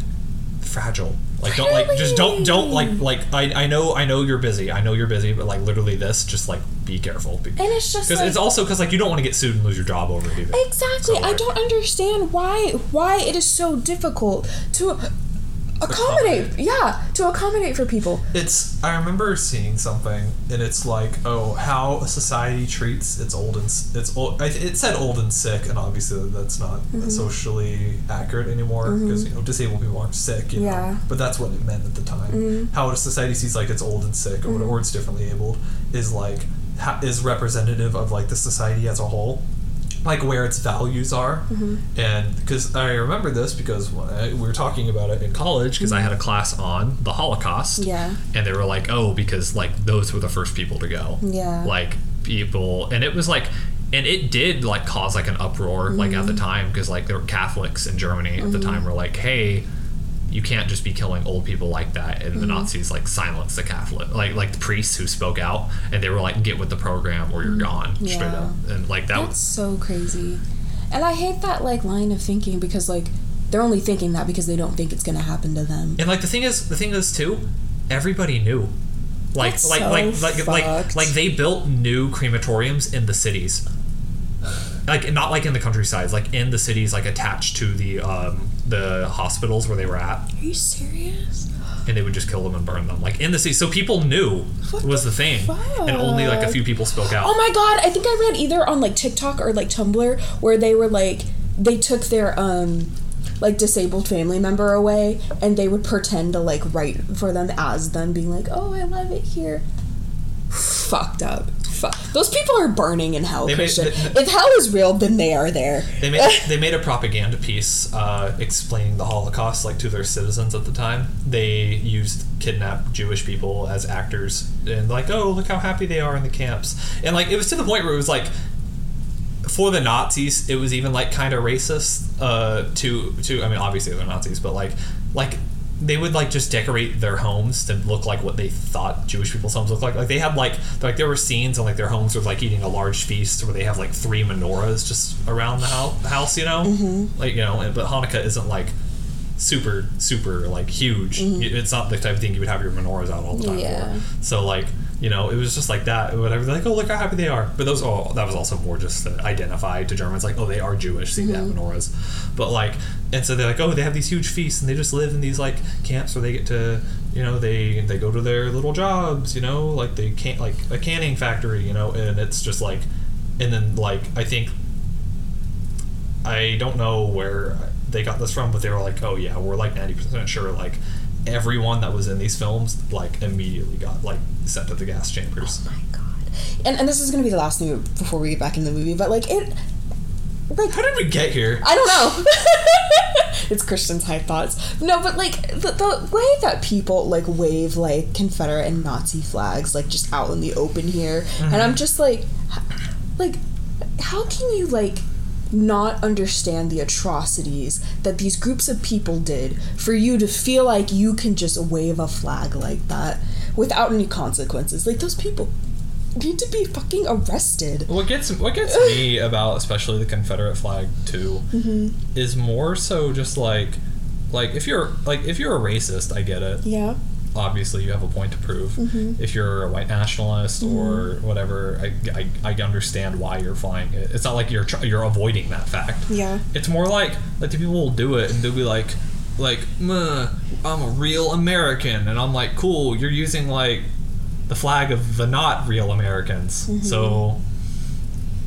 fragile. Like, don't like just don't don't like like I, I know I know you're busy. I know you're busy, but like literally this, just like be careful. and it's just Because like, it's also because like you don't want to get sued and lose your job over it either. Exactly. So, I don't understand why why it is so difficult to accommodate. Yeah, to accommodate for people. It's. I remember seeing something, and it's like, oh, how a society treats its old and its old. It said old and sick, and obviously that's not Mm-hmm. socially accurate anymore because you know disabled people aren't sick. You know? Yeah. Mm-hmm. But that's what it meant at the time. How a society sees like it's old and sick, or, or it's differently abled, is like ha- is representative of like the society as a whole like where its values are Mm-hmm. and because i remember this because I, we were talking about it in college because I had a class on the Holocaust. Mm-hmm. Yeah. And they were like, oh, because like those were the first people to go. Yeah. Like people, and it was like, and it did like cause like an uproar like at the Mm-hmm. time because like there were Catholics in Germany at the time were like, hey. You can't just be killing old people like that, and the Mm-hmm. Nazis like silenced the Catholic, like like the priests who spoke out, and they were like, "Get with the program, or you're gone." Straight Mm-hmm. Yeah. up, and like that That's was so crazy. And I hate that like line of thinking because like they're only thinking that because they don't think it's gonna happen to them. And like the thing is, the thing is too, everybody knew. Like That's like so like like like like they built new crematoriums in the cities. Like not like in the countrysides, like in the cities, like attached to the um, the hospitals where they were at, Are you serious? and they would just kill them and burn them, like in the city. So people knew What was the the thing, and only like a few people spoke out. Oh my god, I think I read either on like TikTok or like Tumblr where they were like they took their um like disabled family member away and they would pretend to like write for them as them being like, "Oh, I love it here." Fucked up. Fuck. Those people are burning in hell, They made- Christian. they- if hell is real, then they are there. They made they made a propaganda piece uh, explaining the Holocaust like to their citizens at the time. They used kidnapped Jewish people as actors and like, oh, look how happy they are in the camps. And like it was to the point where it was like for the Nazis, it was even like kind of racist uh, to to I mean obviously they're Nazis, but like like they would like just decorate their homes to look like what they thought Jewish people's homes looked like. Like they had like like there were scenes in like their homes with like eating a large feast where they have like three menorahs just around the house, house you know, Mm-hmm. like you know. and- But Hanukkah isn't like super super like huge. It's not the type of thing you would have your menorahs out all the time Mm-hmm. Yeah. for. So like you know, it was just like that. Whatever. They're like, oh look how happy they are. But those all that was also more just to identify to Germans like, oh they are Jewish. See they have menorahs. But like, and so they're like, oh they have these huge feasts and they just live in these like camps where they get to you know they they go to their little jobs. You know, like they can't like a canning factory. You know, and it's just like, and then like I think I don't know where they got this from, but they were like, "Oh yeah, we're like ninety percent sure like everyone that was in these films like immediately got like sent to the gas chambers." Oh my god. And and this is gonna be the last thing before we get back in the movie, but like it like How did we get here? I don't know. it's Christian's high thoughts. No, but like the, the way that people like wave like Confederate and Nazi flags like just out in the open here, and I'm mm-hmm. just like, like, how can you like not understand the atrocities that these groups of people did for you to feel like you can just wave a flag like that without any consequences? Like those people need to be fucking arrested. What gets what gets me about especially the Confederate flag too Mm-hmm. is more so just like like if you're like if you're a racist, I get it. Yeah. Obviously, you have a point to prove. Mm-hmm. If you're a white nationalist or whatever, I, I, I understand why you're flying it. It's not like you're you're avoiding that fact. Yeah. It's more like like the people will do it and they'll be like like "Meh, I'm a real American and I'm like cool. You're using like the flag of the not real Americans. Mm-hmm. So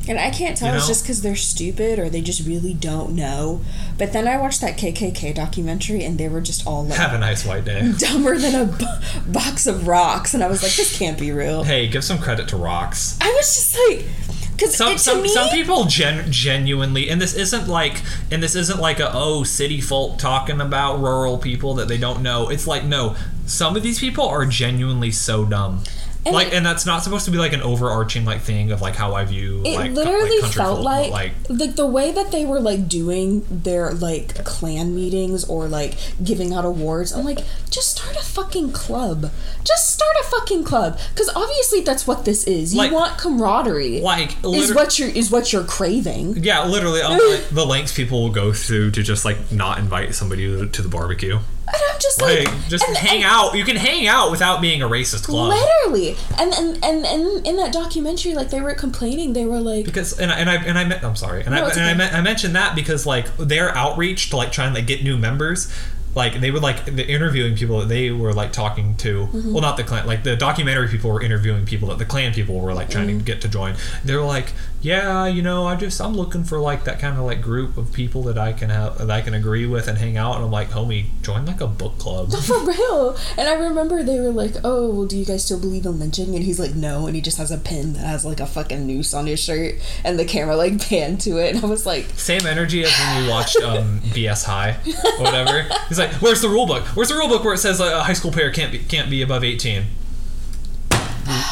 And I can't tell You it's just because they're stupid or they just really don't know. But then I watched that KKK documentary and they were just all like have a nice white day. dumber than a b- box of rocks. And I was like, this can't be real. hey, give some credit to rocks. I was just like, because Some some, me, some people gen- genuinely, and this isn't like, and this isn't like a oh city folk talking about rural people that they don't know. It's like no, some of these people are genuinely so dumb. And like, it- and that's not supposed to be like an overarching like thing of like how I view it like literally country felt folk, like, like like the way that they were like doing their like Klan meetings or like giving out awards. I'm like, just start a fucking club. Just start a fucking club because obviously that's what this is. You Like- want camaraderie. like is what you're is what you're craving. yeah, literally um, like, the lengths people will go through to just like not invite somebody to the barbecue. And I'm just like, Like, just and- hang and out. You can hang out without being a racist club. Literally, and and and and in that documentary, like they were complaining, they were like, because and I and I and I me- I'm sorry and No, I and I, okay. me- I mentioned that because like their outreach to like trying to like, get new members like they would like the interviewing people that they were like talking to. Mm-hmm. Well, not the Klan. Like the documentary people were interviewing people that the Klan people were like trying Mm-hmm. to get to join. They were like, yeah, you know, I just I'm looking for like that kind of like group of people that I can have that I can agree with and hang out. And I'm like, homie, join like a book club. For real. And I remember they were like, "Oh, well, do you guys still believe in lynching?" And he's like, "No." And he just has a pin that has like a fucking noose on his shirt, and the camera like panned to it, and I was like, Same energy as when you watched um, BS High or whatever. He's like, "Where's the rule book? Where's the rule book where it says uh, a high school player can't be can't be above 18?"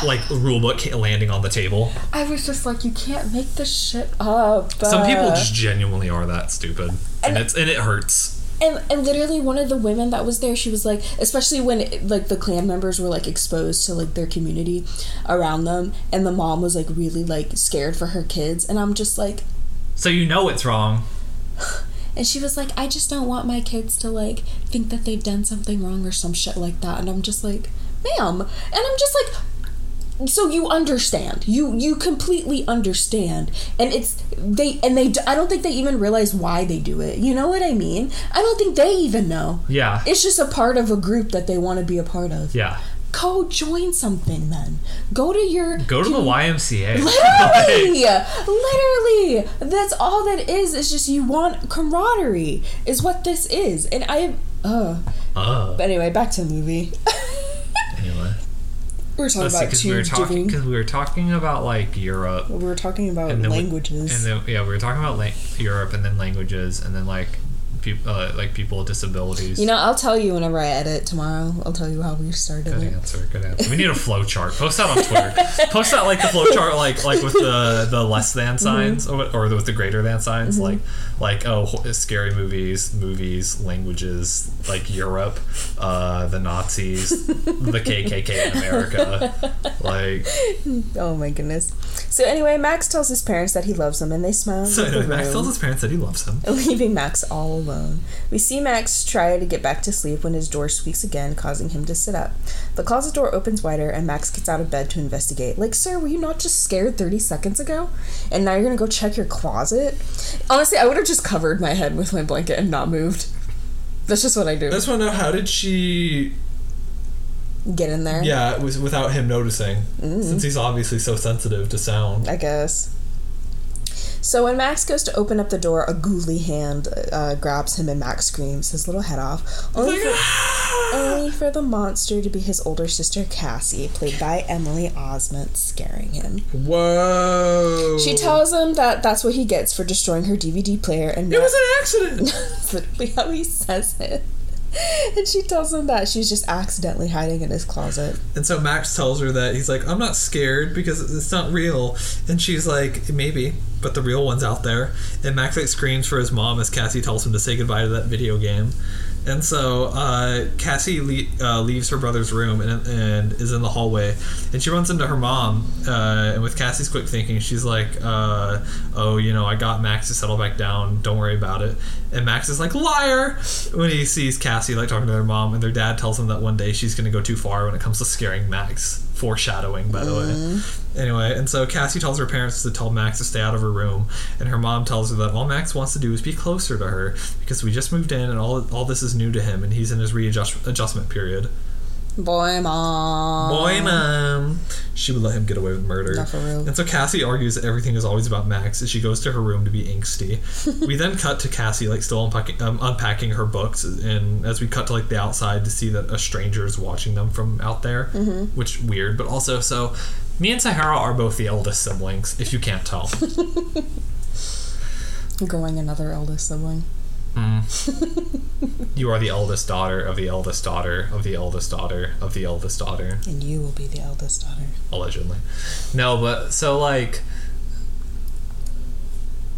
Like the rule book landing on the table. I was just like, "You can't make this shit up." Some people just genuinely are that stupid, and And- it's and it hurts. And, and literally one of the women that was there she was like especially when like the Klan members were like exposed to like their community around them and the mom was like really like scared for her kids and i'm just like So you know it's wrong. and she was like i just don't want my kids to like think that they've done something wrong or some shit like that and i'm just like ma'am and i'm just like so you understand. You you completely understand. And it's they and they i don't think they even realize why they do it. You know what i mean? I don't think they even know. Yeah. it's just a part of a group that they want to be a part of. Yeah. go join something then. Go to your Go to the YMCA. literally! Literally! That's all that is it's just you want camaraderie is what this is. And i uh. Uh, but anyway back to the movie. we were talking Let's about because we were talking because we were talking about like Europe. We were talking about and then we- languages. and then yeah, we were talking about like Europe and then languages and then like people uh, like people with disabilities. you know i'll tell you whenever i edit tomorrow i'll tell you how we started Good it answer. Good answer. We need a flow chart. Post that on Twitter. Post that like the flow chart, like like with the the less than signs or, or with the greater than signs, like like oh scary movies, movies, languages, like Europe, uh, the Nazis, the KKK in America, like. oh my goodness so anyway max tells his parents that he loves them and they smile So anyway, the Max tells his parents that he loves them, leaving Max all alone. We see Max try to get back to sleep when his door squeaks again, causing him to sit up. The closet door opens wider, and Max gets out of bed to investigate. Like, sir, were you not just scared 30 seconds ago? And now you're gonna go check your closet? Honestly, I would have just covered my head with my blanket and not moved. That's just what I do. I just want to know how did she? Get in there. Yeah, it was without him noticing, Mm. since he's obviously so sensitive to sound. I guess. So when Max goes to open up the door, a ghouly hand uh, grabs him and Max screams his little head off. Only for, only for the monster to be his older sister Cassie, played by Emily Osment, scaring him. Whoa! She tells him that that's what he gets for destroying her DVD player, and It was an accident. that's literally how he says it. And she tells him that she's just accidentally hiding in his closet. And so Max tells her that he's like, I'm not scared because it's not real. And she's like, maybe, but the real one's out there. And Max like screams for his mom as Cassie tells him to say goodbye to that video game. And so uh, Cassie le- uh, leaves her brother's room and, and is in the hallway. And she runs into her mom. Uh, and with Cassie's quick thinking, she's like, uh, oh, you know, I got Max to settle back down. Don't worry about it. And Max is like, liar! When he sees Cassie like talking to their mom. And their dad tells him that one day she's going to go too far when it comes to scaring Max. Foreshadowing, by the way. Mm-hmm. Anyway, and so Cassie tells her parents to tell Max to stay out of her room, and her mom tells her that all Max wants to do is be closer to her because we just moved in and all all this is new to him, and he's in his readjust adjustment period. Boy, mom. Boy, mom, she would let him get away with murder. Not for real. And so Cassie argues that everything is always about Max as she goes to her room to be angsty. we then cut to Cassie like still unpacking, um, unpacking her books, and as we cut to like the outside to see that a stranger is watching them from out there, Mm-hmm. which weird, but also so. Me and Sahara are both the eldest siblings, if you can't tell. Growing another eldest sibling. Mm. You are the eldest daughter of the eldest daughter of the eldest daughter of the eldest daughter, And you will be the eldest daughter. allegedly. No, but so like,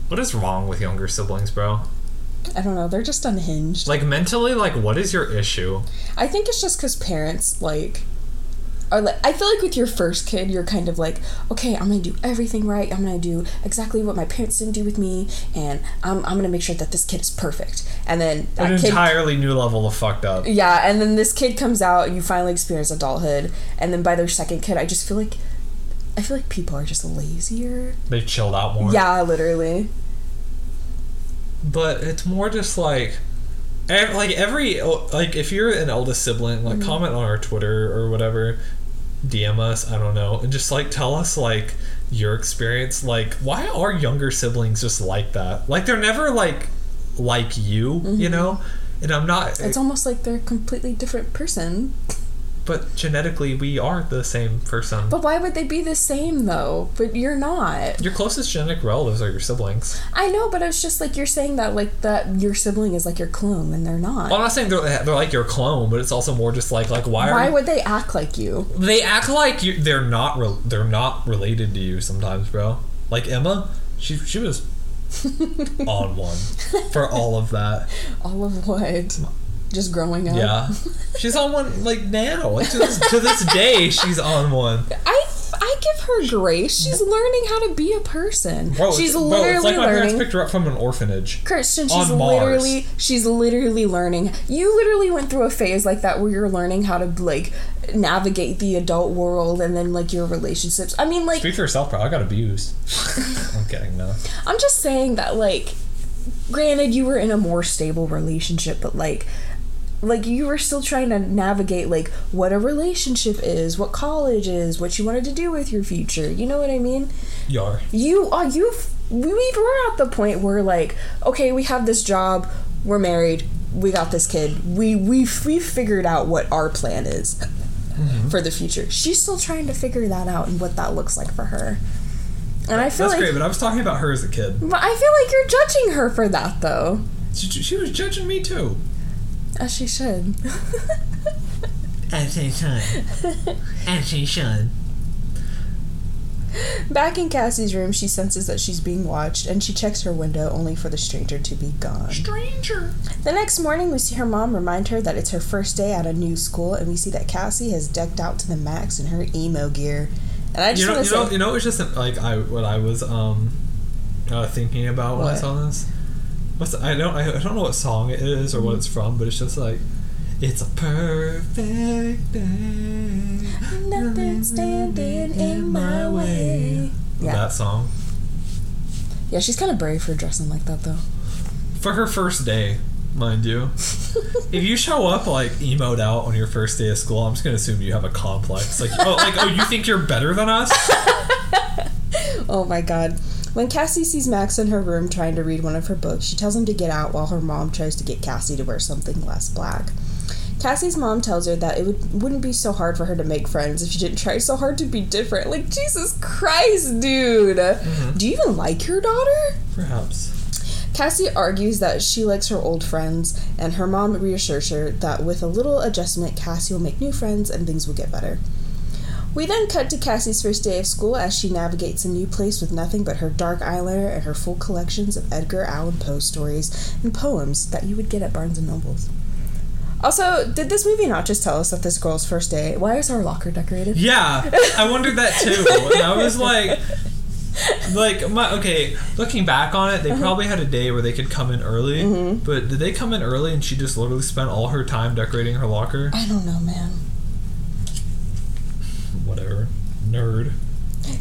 what is wrong with younger siblings, bro? I don't know. They're just unhinged. Like mentally, like what is your issue? I think it's just because parents like are like. I feel like with your first kid, you're kind of like, okay, I'm gonna do everything right. I'm gonna do exactly what my parents didn't do with me, and I'm, I'm gonna make sure that this kid is perfect. And then An kid, entirely new level of fucked up. yeah, and then this kid comes out, and you finally experience adulthood, and then by their second kid, I just feel like. I feel like people are just lazier. They've chilled out more. Yeah, literally. but it's more just like like every like if you're an eldest sibling like Mm-hmm. comment on our twitter or whatever dm us i don't know and just like tell us like your experience like why are younger siblings just like that like they're never like like you you know and i'm not Mm-hmm. It's almost like they're a completely different person. But genetically we are the same person But why would they be the same though? But you're not. your closest genetic relatives are your siblings I know, but it's just like you're saying that like that your sibling is like your clone and they're not. well, i'm not saying they're, they're like your clone but it's also more just like like why, why would they act like you? they act like you they're not re- they're not related to you sometimes bro like emma she she was on one for all of that All of what? Just growing up. yeah she's on one like now like to this, to this day she's on one I I give her grace. She's learning how to be a person. bro she's bro, literally it's like my parents learning. picked her up from an orphanage Christian, she's on Mars. literally she's literally learning. You literally went through a phase like that where you're learning how to like navigate the adult world and then like your relationships. I mean, like speak for yourself bro i got abused i'm kidding no I'm just saying that like granted you were in a more stable relationship, but like like you were still trying to navigate like what a relationship is, what college is, what you wanted to do with your future. You know what I mean? yar You are you uh, we we're at the point where like okay, we have this job, we're married, we got this kid. We we we figured out what our plan is mm-hmm. for the future. She's still trying to figure that out and what that looks like for her. And I feel that's like great but i was talking about her as a kid but I feel like you're judging her for that, though. she, she was judging me too As she should. as she should as she should Back in Cassie's room, she senses that she's being watched, and she checks her window only for the stranger to be gone. stranger The next morning, we see her mom remind her that it's her first day at a new school, and we see that Cassie has decked out to the max in her emo gear. And I just you know, want you to know, say, you know, it's just like I what I was um uh, thinking about when I saw this. What's I don't I, I don't know what song it is or what it's from, but it's just like it's a perfect day. Nothing's standing in my way. Yeah. That song yeah, she's kind of brave for dressing like that, though. for her first day, mind you. if you show up like emoed out on your first day of school, I'm just gonna assume you have a complex. Like oh, like oh, you think you're better than us? Oh my god. When Cassie sees Max in her room trying to read one of her books, she tells him to get out while her mom tries to get Cassie to wear something less black. Cassie's mom tells her that it would, wouldn't be so hard for her to make friends if she didn't try so hard to be different. Like, Jesus Christ, dude. Mm-hmm. Do you even like your daughter? Perhaps. Cassie argues that she likes her old friends, and her mom reassures her that with a little adjustment, Cassie will make new friends and things will get better. We then cut to Cassie's first day of school as she navigates a new place with nothing but her dark eyeliner and her full collections of Edgar Allan Poe stories and poems that you would get at Barnes and Nobles. Also, did this movie not just tell us that this girl's first day? Why is her locker decorated? Yeah, I wondered that too. And I was like, like my okay. Looking back on it, they Uh-huh. probably had a day where they could come in early. Mm-hmm. But did they come in early and she just literally spent all her time decorating her locker? I don't know, man. Whatever, nerd.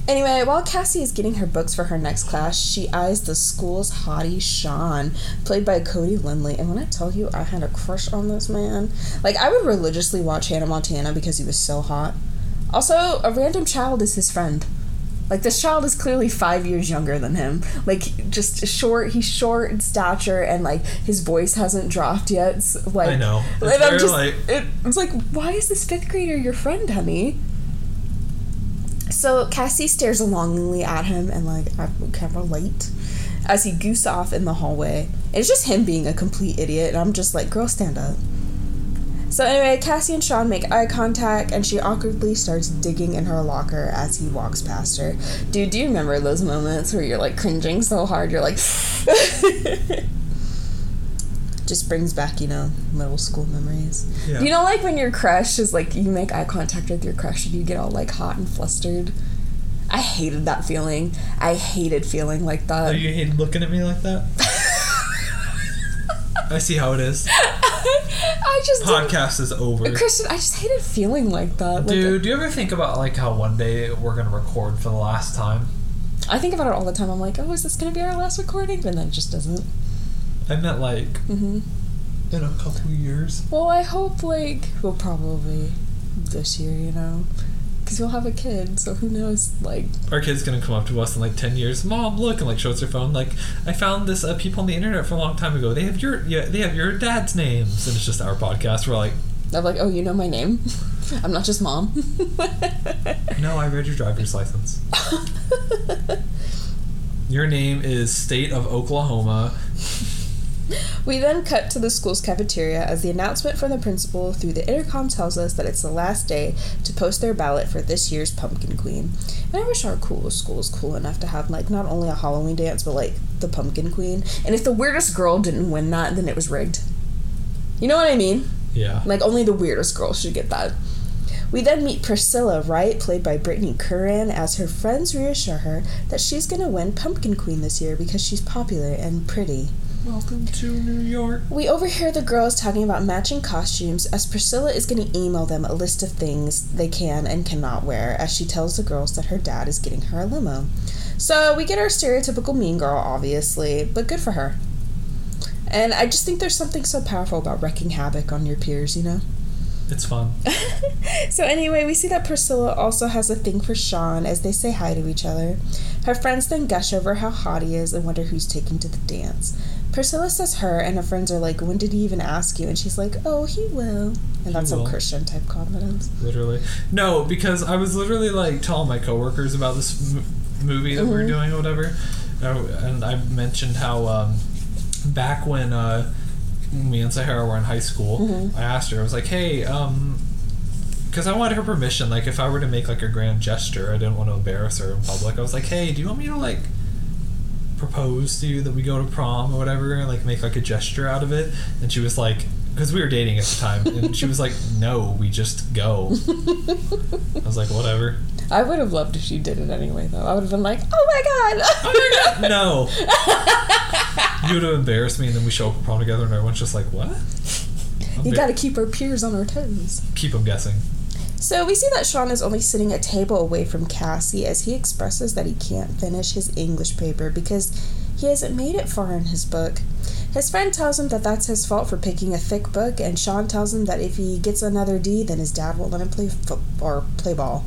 Anyway, while Cassie is getting her books for her next class, she eyes the school's hottie Sean, played by Cody Linley. And when I tell you I had a crush on this man, like I would religiously watch Hannah Montana because he was so hot. Also, a random child is his friend. Like this child is clearly five years younger than him. Like just short. He's short in stature, and like his voice hasn't dropped yet. It's like I know. It's and I'm just like- it, it's like why is this fifth grader your friend, honey? So Cassie stares longingly at him and like I can relate as he goose off in the hallway. It's just him being a complete idiot, and I'm just like, girl, stand up. So anyway, Cassie and Sean make eye contact, and she awkwardly starts digging in her locker as he walks past her. Dude, do you remember those moments where you're like cringing so hard, you're like, just brings back, you know, middle school memories. Yeah. You know, like when your crush is like, you make eye contact with your crush and you get all like hot and flustered. I hated that feeling. I hated feeling like that. Oh, you hate looking at me like that? I see how it is. I just Podcast is over. Christian, I just hated feeling like that. Like, Dude, do you ever think about like how one day we're gonna record for the last time? I think about it all the time. I'm like, oh, is this gonna be our last recording? And then it just doesn't. I meant like hmm in a couple years. Well, I hope like well probably this year, you know, because we'll have a kid. So who knows? Like Our kid's gonna come up to us in like ten years. Mom, look, and like shows her phone. Like, I found this uh, people on the internet for a long time ago. They have your yeah, they have your dad's names, and it's just our podcast. We're like, I'm like, oh, you know my name. I'm not just mom. no, I read your driver's license. Your name is State of Oklahoma. We then cut to the school's cafeteria as the announcement from the principal through the intercom tells us that it's the last day to post their ballot for this year's Pumpkin Queen. And I wish our cool school was cool enough to have like not only a Halloween dance but like the Pumpkin Queen. And if the weirdest girl didn't win that, then it was rigged. You know what I mean? Yeah. Like only the weirdest girl should get that. We then meet Priscilla Wright, played by Brittany Curran, as her friends reassure her that she's gonna win Pumpkin Queen this year because she's popular and pretty. Welcome to New York. We overhear the girls talking about matching costumes as Priscilla is going to email them a list of things they can and cannot wear as she tells the girls that her dad is getting her a limo. So we get our stereotypical mean girl, obviously, but good for her. And I just think there's something so powerful about wreaking havoc on your peers, you know? It's fun. So anyway, we see that Priscilla also has a thing for Sean as they say hi to each other. Her friends then gush over how hot he is and wonder who's taking to the dance. Priscilla says her, and her friends are like, "When did he even ask you?" And she's like, "Oh, he will." And that's some. Christian type confidence. Literally. No, because I was literally like telling my coworkers about this m- movie that we were doing or whatever, Uh, and I mentioned how um, back when uh, me and Sahara were in high school, I asked her. I was like, "Hey, um." Because I wanted her permission, like if I were to make like a grand gesture, I didn't want to embarrass her in public. I was like, "Hey, do you want me to like propose to you that we go to prom or whatever, and like make like a gesture out of it?" And she was like, because we were dating at the time, and she was like, "No, we just go." I was like, "Whatever." I would have loved if she did it anyway, though. I would have been like, "Oh my god!" Oh, no. you would have embarrassed me, and then we show up at prom together, and everyone's just like, "What?" you got to keep our peers on our toes. keep them guessing. So we see that Sean is only sitting a table away from Cassie as he expresses that he can't finish his English paper because he hasn't made it far in his book. His friend tells him that that's his fault for picking a thick book, and Sean tells him that if he gets another D, then his dad won't let him play foot or play ball.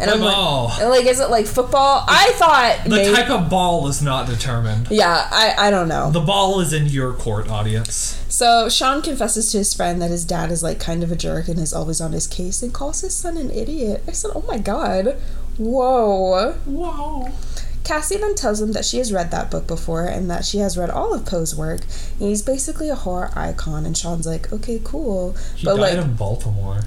And I'm like- and like, is it like football? I thought The maybe. type of ball is not determined. yeah, I I don't know. The ball is in your court, audience. So Sean confesses to his friend that his dad is like kind of a jerk and is always on his case and calls his son an idiot. I said, "Oh my god, whoa." Whoa. Cassie then tells him that she has read that book before and that she has read all of Poe's work. And he's basically a horror icon, and Sean's like, okay, cool. He but died like, in Baltimore.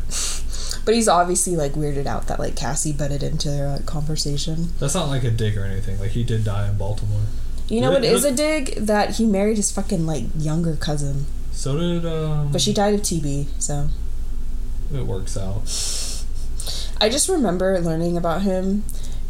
But he's obviously like weirded out that like Cassie butted into their like, conversation. That's not like a dig or anything. Like he did die in Baltimore. You know what is a dig? That he married his fucking like younger cousin, So did um. but she died of TB. So It works out. I just remember learning about him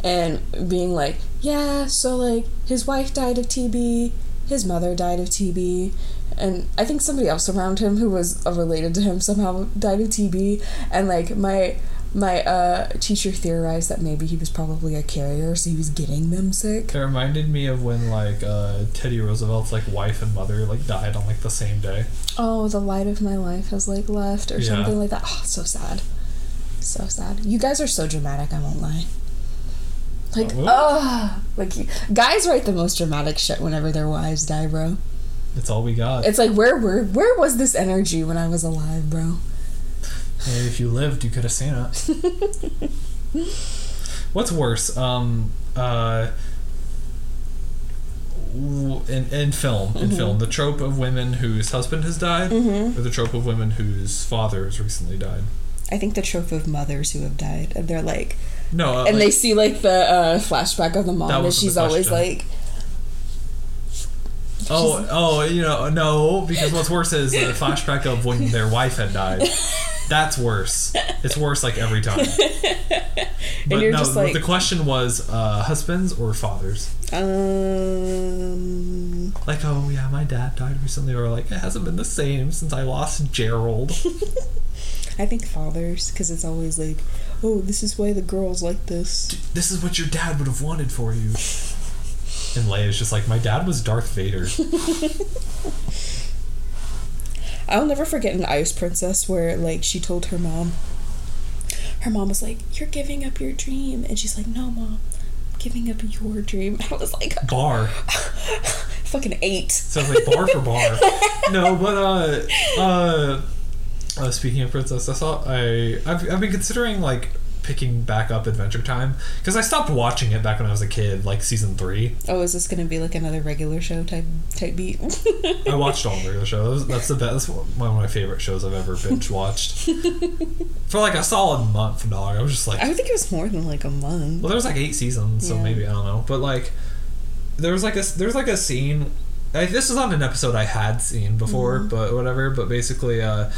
and being like, yeah, so like his wife died of TB, his mother died of TB, and I think somebody else around him who was uh, related to him somehow died of TB, and like my my uh, teacher theorized that maybe he was probably a carrier, so he was getting them sick. It reminded me of when like uh, Teddy Roosevelt's like wife and mother like died on like the same day. Oh, the light of my life has like left or Yeah. something like that. Oh, so sad. So sad. You guys are so dramatic, I won't lie. Like, Oh, like you- guys write the most dramatic shit whenever their wives die, bro. It's all we got. It's like where where where was this energy when I was alive, bro? Hey, if you lived, you could have seen it. What's worse, um, uh, in, in film, in film, the trope of women whose husband has died, or the trope of women whose father has recently died? I think the trope of mothers who have died, and they're like, No, uh, and they see like the uh, flashback of the mom, That and she's always like, oh, oh, you know, no, because what's worse is the flashback of when their wife had died. That's worse. It's worse like every time. But you're no, just like- the question was uh, husbands or fathers. um, Like, oh yeah, my dad died recently, or like it hasn't been the same since I lost Gerald. I think fathers, because it's always like, oh, this is why the girls like this. this is what your dad would have wanted for you. And Leia's just like, my dad was Darth Vader. I'll never forget an Ice Princess where like she told her mom. Her mom was like, "You're giving up your dream," and she's like, "No, mom, I'm giving up your dream." I was like, Bar. "Fucking eight. Sounds like bar for bar. No, but uh, uh, uh, speaking of princess, I saw I I've, I've been considering like picking back up Adventure Time because I stopped watching it back when I was a kid, like season three. Oh, is this gonna be like another regular show type type beat? I watched all the regular shows. That's the best. That's one of my favorite shows I've ever binge watched. For like a solid month, dog. I was just like, I think it was more than like a month. well, there was like eight seasons, so Yeah. maybe I don't know. But like, there was like a there's like a scene. I, this is on an episode I had seen before, Mm-hmm. but whatever. But basically, uh,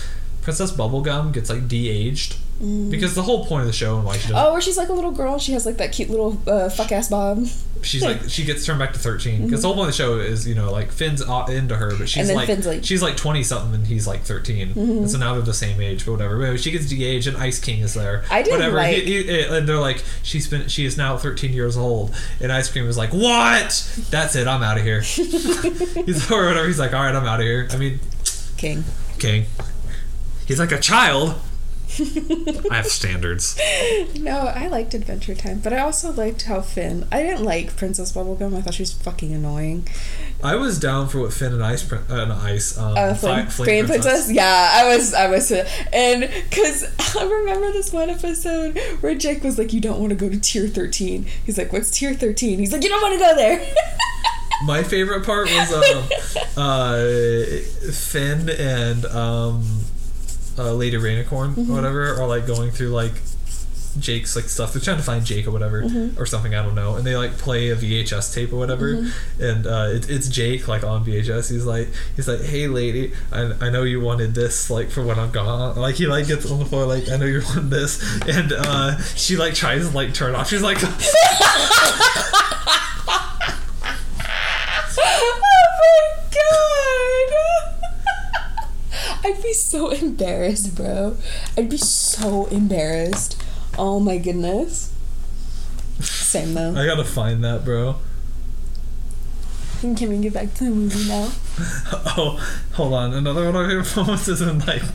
Princess Bubblegum gets like de-aged because the whole point of the show and why she does Mm. Oh, where she's like a little girl. She has like that cute little uh, fuck ass bob. she's like she gets turned back to 13 because the whole point of the show is you know like Finn's into her but she's like, like- she's like 20 something and he's like 13 and so now they're the same age but whatever. But she gets de-aged and Ice King is there. I didn't whatever. Like- He- he- and they're like she's been she is now 13 years old. And Ice Cream is like what? That's it. I'm out of here. He's or whatever. He's like all right. I'm out of here. I mean King. King. He's like a child I have standards No, I liked Adventure Time, but I also liked how Finn. I didn't like Princess Bubblegum. I thought she was fucking annoying. I was down for what Finn and Ice uh, and Ice um, Uh, Fi- Flame, Flame Princess. Yeah, I was, I was, and because I remember this one episode where Jake was like, "You don't want to go to Tier 13." He's like, "What's Tier 13?" He's like, "You don't want to go there." My favorite part was um, uh, Finn and um, uh, Lady Rainicorn, Mm-hmm. or whatever, are like going through like Jake's like stuff. They're trying to find Jake or whatever, Mm-hmm. or something. I don't know. And they like play a VHS tape or whatever, Mm-hmm. and uh, it, it's Jake like on VHS. He's like, he's like, hey lady, I, I know you wanted this like for when I'm gone. Like he like gets on the floor like, I know you wanted this, and uh, she like tries to like turn off. She's like. oh my god! I'd be so embarrassed, bro. I'd be so embarrassed. Oh my goodness. Same though. I gotta find that, bro. Can we get back to the movie now? Oh, hold on. Another one of your moments is in like.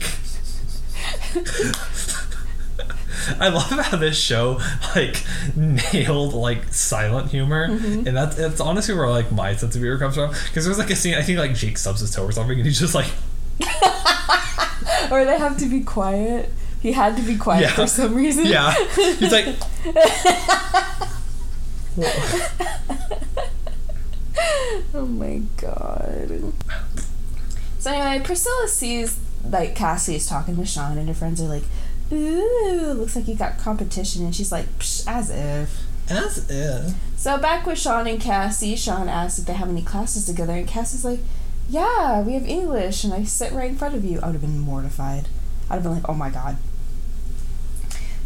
I love how this show like nailed like silent humor, mm-hmm. and that's it's honestly where like my sense of humor comes from. Because there's like a scene I think like Jake subs his toe or something, and he's just like, Or they have to be quiet. He had to be quiet Yeah. for some reason. yeah, he's like, Oh my god. So anyway, Priscilla sees like Cassie is talking to Sean, and her friends are like, "Ooh, looks like you got competition," and she's like, Psh, "As if." as if. So back with Sean and Cassie, Sean asks if they have any classes together, and Cassie's like, "Yeah, we have English, and I sit right in front of you." I would have been mortified. I'd have been like, "Oh my god."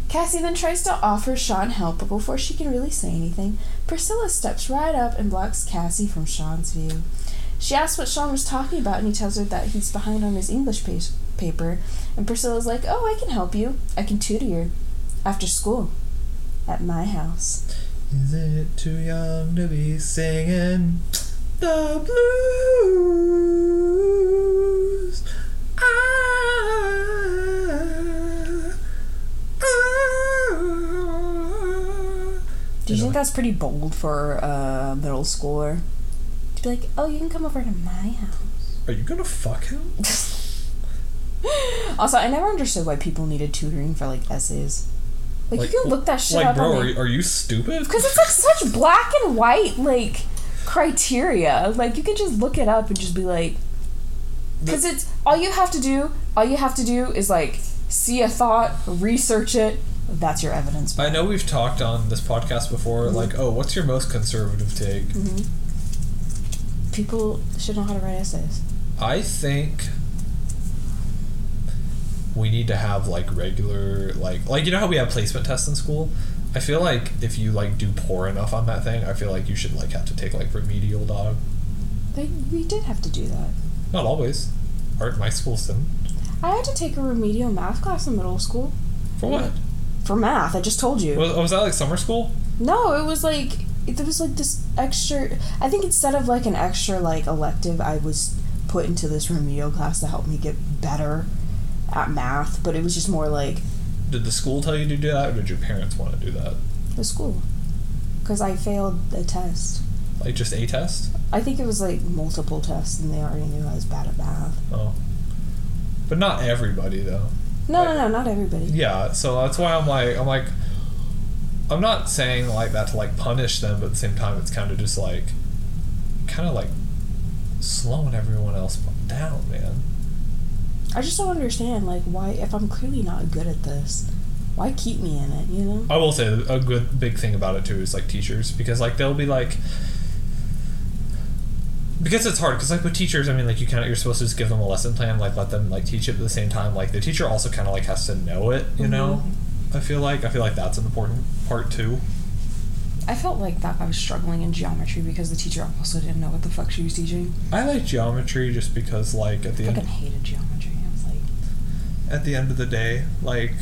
Cassie then tries to offer Sean help, but before she can really say anything, Priscilla steps right up and blocks Cassie from Sean's view. She asks what Sean was talking about, and he tells her that he's behind on his English pa- paper. And Priscilla's like, "Oh, I can help you. I can tutor you after school at my house." Is it too young to be singing the blues? Ah, ah. Do you think that's pretty bold for a middle schooler? To be like, oh, you can come over to my house. Are you gonna fuck him? Also, I never understood why people needed tutoring for like essays. Like, Like, you can look that shit Like, up bro, on are are you stupid? because it's like such black and white like criteria. Like you can just look it up and just be like, because it's all you have to do. All you have to do is like see a thought, research it. That's your evidence. I know we've talked on this podcast before, mm-hmm. like, oh, what's your most conservative take? Mm-hmm. People should know how to write essays. I think we need to have like regular like like you know how we have placement tests in school. I feel like if you like do poor enough on that thing, I feel like you should like have to take like remedial dog. They, we did have to do that. Not always. Art my schools didn't. I had to take a remedial math class in middle school For what? for math. I just told you. Was, was that like summer school? No, it was like it was like this extra. I think instead of like an extra like elective, I was put into this remedial class to help me get better at math, but it was just more like Did the school tell you to do that, or did your parents want to do that? the school. Because I failed a test. Like just a test? I think it was like multiple tests, and they already knew I was bad at math. Oh. But not everybody though. No, no, no, not everybody. Yeah, so that's why I'm like I'm like I'm not saying like that to like punish them, but at the same time it's kind of just like kind of like slowing everyone else down, man. I just don't understand, like, why, if I'm clearly not good at this, why keep me in it, you know? I will say a good big thing about it too is like teachers because like they'll be like because it's hard because like with teachers I mean like you kind of you're supposed to just give them a lesson plan like let them like teach it at the same time like the teacher also kind of like has to know it you know mm-hmm. I feel like I feel like that's an important part too I felt like that I was struggling in geometry because the teacher also didn't know what the fuck she was teaching. I like geometry just because like at the I end i hated geometry. At the end of the day, like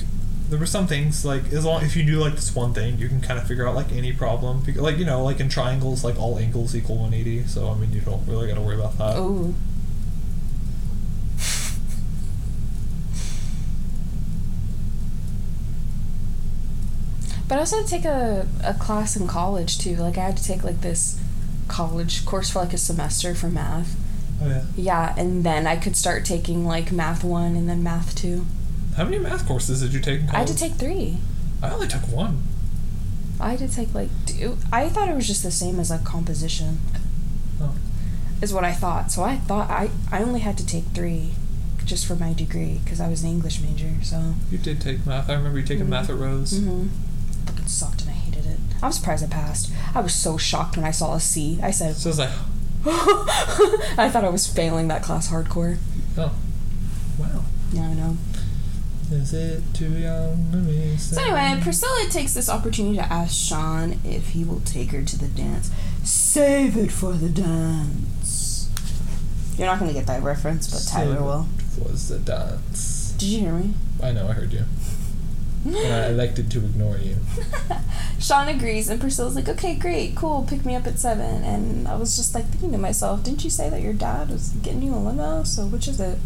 there were some things like as long if you do like this one thing, you can kind of figure out like any problem. Like you know, like in triangles, like all angles equal 180. So I mean, you don't really got to worry about that. oh. But I also had to take a, a class in college too. Like I had to take like this college course for like a semester for math. Oh yeah. Yeah, and then I could start taking like math one and then math two. How many math courses did you take? In I had to take three. I only took one. I had to take like two. I thought it was just the same as like composition. Oh. Is what I thought. So I thought I I only had to take three, just for my degree because I was an English major. So. You did take math. I remember you taking Mhm. math at Rose. Mm-hmm. Fucking sucked and I hated it. I'm surprised I passed. I was so shocked when I saw a C. I said, So I was like, I thought I was failing that class hardcore. oh, wow. Yeah, I know. Is it too young to be So anyway, Priscilla takes this opportunity to ask Sean if he will take her to the dance. Save it for the dance. You're not gonna get that reference, but Tyler will. Was the dance. Did you hear me? I know, I heard you. And I elected to ignore you. Sean agrees, and Priscilla's like, okay, great, cool, pick me up at seven. And I was just like thinking to myself, didn't you say that your dad was getting you a limo? So which is it?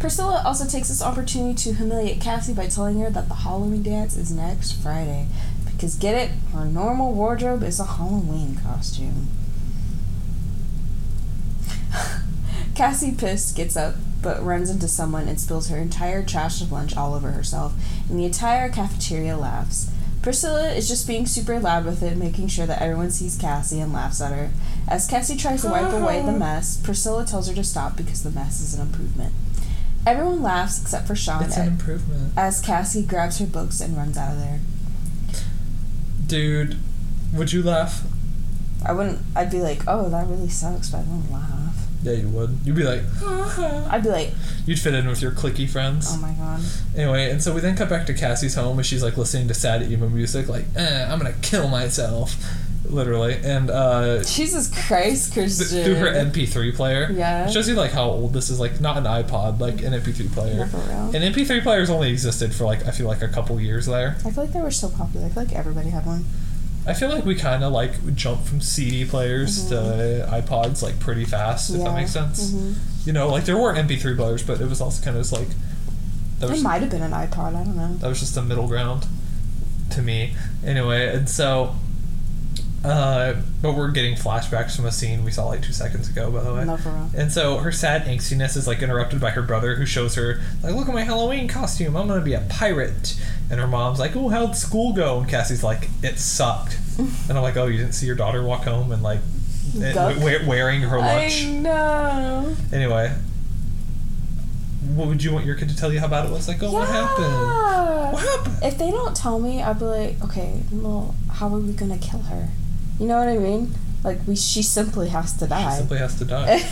Priscilla also takes this opportunity to humiliate Cassie by telling her that the Halloween dance is next Friday. Because get it, her normal wardrobe is a Halloween costume. Cassie, pissed, gets up but runs into someone and spills her entire trash of lunch all over herself, and the entire cafeteria laughs. Priscilla is just being super loud with it, making sure that everyone sees Cassie and laughs at her. As Cassie tries to wipe away the oh. mess, Priscilla tells her to stop because the mess is an improvement. Everyone laughs except for Sean It's an improvement. as Cassie grabs her books and runs out of there. Dude, would you laugh? I wouldn't. I'd be like, "Oh, that really sucks," but I wouldn't laugh. Yeah, you would. You'd be like, I'd be like, you'd fit in with your clicky friends. "Oh my god." Anyway, and so we then cut back to Cassie's home and she's like listening to sad emo music, like, eh, I'm gonna kill myself. Literally. And uh Jesus Christ, th- Christian. through her MP3 player. Yeah. It shows you like how old this is, like not an iPod, like an MP3 player. For real. And MP3 players only existed for like I feel like a couple years there. I feel like they were so popular. I feel like everybody had one. I feel like we kind of like jumped from CD players to iPods like pretty fast, if that Mm-hmm. Makes sense. Mhm. You know, like there were MP3 players, but it was also kind of just like that It might have been an iPod. I don't know. that was just a middle ground to me. Anyway, and so, uh, but we're getting flashbacks from a scene we saw like two seconds ago, by the way. No, for real. And so her sad angstiness is like interrupted by her brother, who shows her like, "Look at my Halloween costume. I'm gonna be a pirate." And her mom's like, "Oh, how'd school go?" And Cassie's like, "It sucked." and I'm like, "Oh, you didn't see your daughter walk home and like." and Duck. we- wearing her lunch. I know. Anyway, what would you want your kid to tell you how bad it was? Like, oh, what happened? What happened? If they don't tell me, I'd be like, okay, well, how are we gonna kill her? You know what I mean? Like we, she simply has to die. She simply has to die.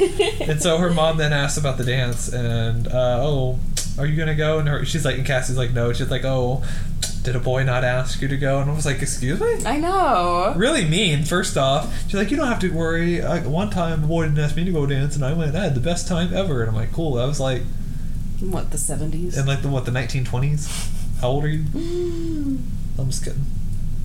and so her mom then asks about the dance, and uh, oh, are you gonna go? And her, she's like, and Cassie's like, no. She's like, oh, did a boy not ask you to go? And I was like, excuse me. I know. Really mean. First off, she's like, you don't have to worry. I, one time, a boy didn't ask me to go dance, and I went. I had the best time ever. And I'm like, cool. I was like What the seventies? And like the what the 1920s. How old are you? I'm just kidding.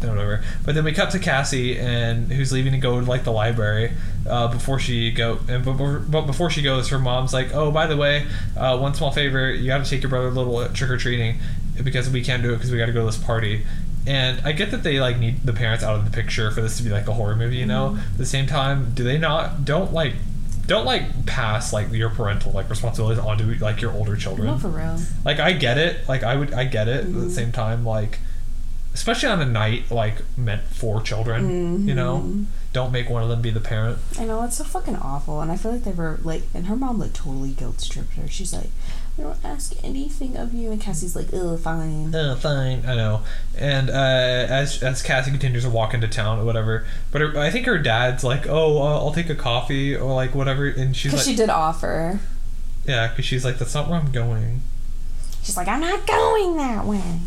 Whatever. But then we cut to Cassie and who's leaving to go to like the library uh, before she go and but, before she goes, her mom's like, oh by the way, uh, one small favor, you got to take your brother a little trick or treating because we can't do it because we got to go to this party. And I get that they like need the parents out of the picture for this to be like a horror movie, you know. At the same time, do they not don't like don't like pass like your parental like responsibilities onto like your older children? Not for real. like I get it. Like I would I get it. But at the same time, like especially on a night like meant for children, you know, don't make one of them be the parent. I know it's so fucking awful, and I feel like they were like, and her mom like totally guilt tripped her. She's like, "We don't ask anything of you," and Cassie's like, "Oh, fine." Uh, fine, I know. And uh, as as Cassie continues to walk into town or whatever, but her, I think her dad's like, "Oh, uh, I'll take a coffee" or like whatever, and she's Because like, she did offer. "Yeah," because she's like, "That's not where I'm going." She's like, "I'm not going that way."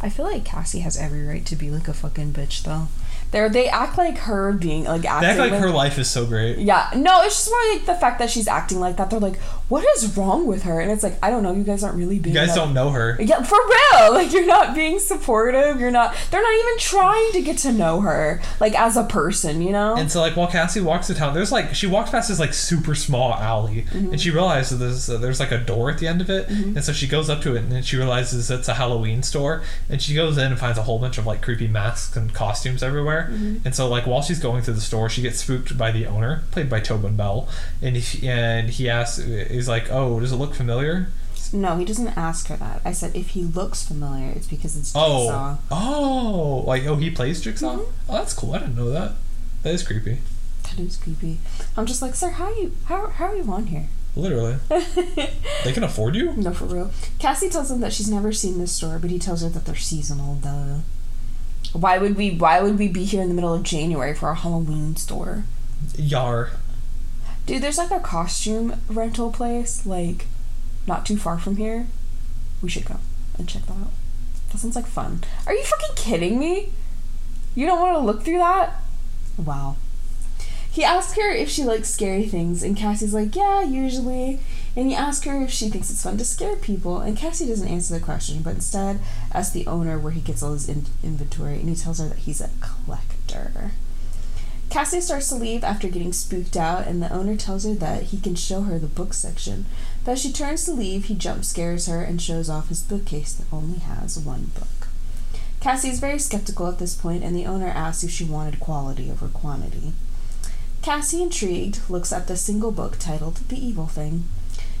I feel like Cassie has every right to be like a fucking bitch, though. They they act like her being like They act like like her life is so great. Yeah, no, it's just more like the fact that she's acting like that. They're like, "What is wrong with her?" And it's like, I don't know. You guys aren't really being. You guys that- don't know her. Yeah, for real. Like you're not being supportive. You're not. They're not even trying to get to know her, like as a person. You know. And so, like, while Cassie walks to town, there's like she walks past this like super small alley, Mm-hmm. and she realizes there's uh, there's like a door at the end of it, and so she goes up to it, and then she realizes it's a Halloween store, and she goes in and finds a whole bunch of like creepy masks and costumes everywhere, Mm-hmm. and so like while she's going through the store, she gets spooked by the owner, played by Tobin Bell, and he, and he asks, he's like, "Oh, does it look familiar?" no, he doesn't ask her that. I said if he looks familiar, it's because it's Jigsaw. Oh, oh, like oh, he plays Jigsaw. Mm-hmm. Oh, that's cool. I didn't know that. That is creepy. That is creepy. I'm just like, sir, how you how how are you on here? Literally, they can afford you. No, for real. Cassie tells him that she's never seen this store, but he tells her that they're seasonal. Duh. Why would we? Why would we be here in the middle of January for a Halloween store? Yar. Dude, there's like a costume rental place, like, not too far from here. We should go and check that out. That sounds like fun. Are you fucking kidding me? You don't want to look through that? Wow. He asks her if she likes scary things, and Cassie's like, yeah, usually. And he asks her if she thinks it's fun to scare people, and Cassie doesn't answer the question, but instead asks the owner where he gets all his in- inventory, and he tells her that he's a collector. Cassie starts to leave after getting spooked out, and the owner tells her that he can show her the book section. But as she turns to leave, he jump scares her and shows off his bookcase that only has one book. Cassie is very skeptical at this point, and the owner asks if she wanted quality over quantity. Cassie, intrigued, looks at the single book titled The Evil Thing.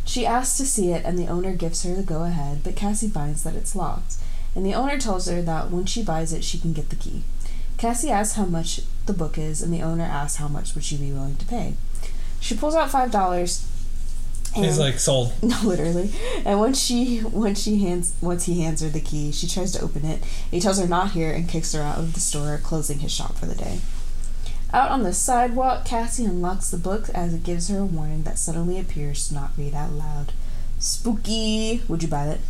She asks to see it, and the owner gives her the go ahead, but Cassie finds that it's locked, and the owner tells her that when she buys it, she can get the key. Cassie asks how much the book is, and the owner asks how much would she be willing to pay. She pulls out five dollars. He's like sold. No, literally. And once she once she hands once he hands her the key, she tries to open it. He tells her not here and kicks her out of the store, closing his shop for the day. Out on the sidewalk, Cassie unlocks the book as it gives her a warning that suddenly appears to not read out loud. Spooky. Would you buy it?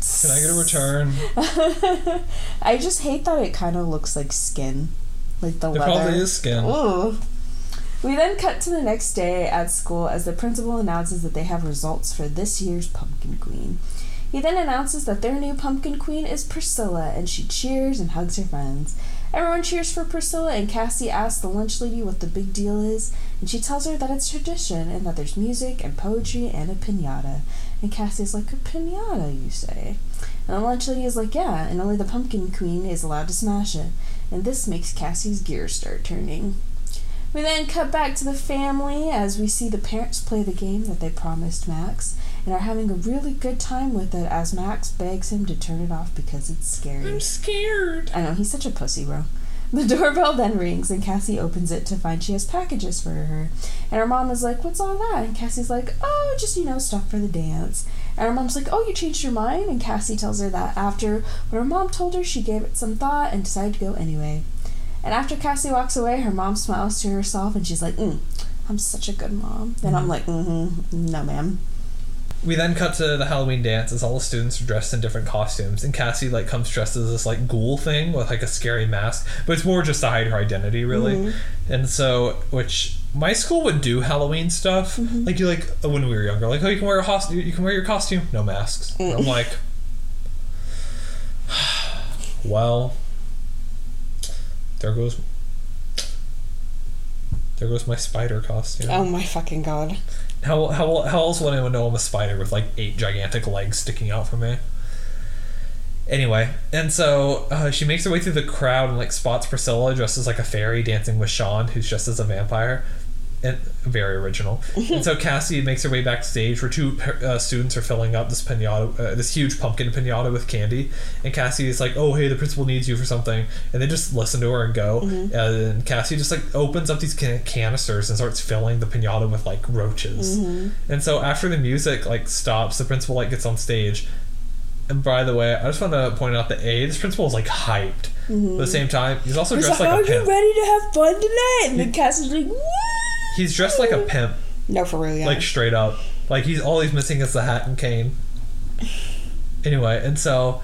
Can I get a return? I just hate that it kind of looks like skin, like the There leather. probably is skin. Ooh. We then cut to the next day at school as the principal announces that they have results for this year's pumpkin queen. He then announces that their new pumpkin queen is Priscilla, and she cheers and hugs her friends. Everyone cheers for Priscilla, and Cassie asks the lunch lady what the big deal is, and she tells her that it's tradition and that there's music and poetry and a pinata. And Cassie's like, A pinata, you say? And the lunch lady is like, Yeah, and only the pumpkin queen is allowed to smash it. And this makes Cassie's gears start turning. We then cut back to the family as we see the parents play the game that they promised Max and are having a really good time with it as Max begs him to turn it off because it's scary. I'm scared. I know, he's such a pussy, bro. The doorbell then rings and Cassie opens it to find she has packages for her. And her mom is like, What's all that? And Cassie's like, Oh, just, you know, stuff for the dance. And her mom's like, Oh, you changed your mind? And Cassie tells her that after what her mom told her, she gave it some thought and decided to go anyway. And after Cassie walks away, her mom smiles to herself and she's like, mm, I'm such a good mom. And I'm like, mm hmm, no, ma'am. We then cut to the Halloween dance as all the students are dressed in different costumes, and Cassie like comes dressed as this like ghoul thing with like a scary mask, but it's more just to hide her identity, really. Mm-hmm. And so, which my school would do Halloween stuff, mm-hmm. like you like when we were younger, like oh you can wear a host- you can wear your costume, no masks. Mm. I'm like, well, There goes. There goes my spider costume. Oh my fucking god. How, how, how else would anyone know I'm a spider with like eight gigantic legs sticking out from me? Anyway, and so uh, she makes her way through the crowd and like spots Priscilla dressed as like a fairy dancing with Sean, who's dressed as a vampire. And very original. and so Cassie makes her way backstage where two uh, students are filling up this pinata, uh, this huge pumpkin pinata with candy. And Cassie is like, "Oh, hey, the principal needs you for something," and they just listen to her and go. And Cassie just like opens up these can- canisters and starts filling the pinata with like roaches. And so after the music like stops, the principal like gets on stage. And by the way, I just want to point out that A, this principal is like hyped. But at the same time, he's also He's dressed like, like are you pimp. ready to have fun tonight? And then Cassie's like, Woo! He's dressed like a pimp, No, for real, yeah. like straight up. Like he's all he's missing is the hat and cane. Anyway, and so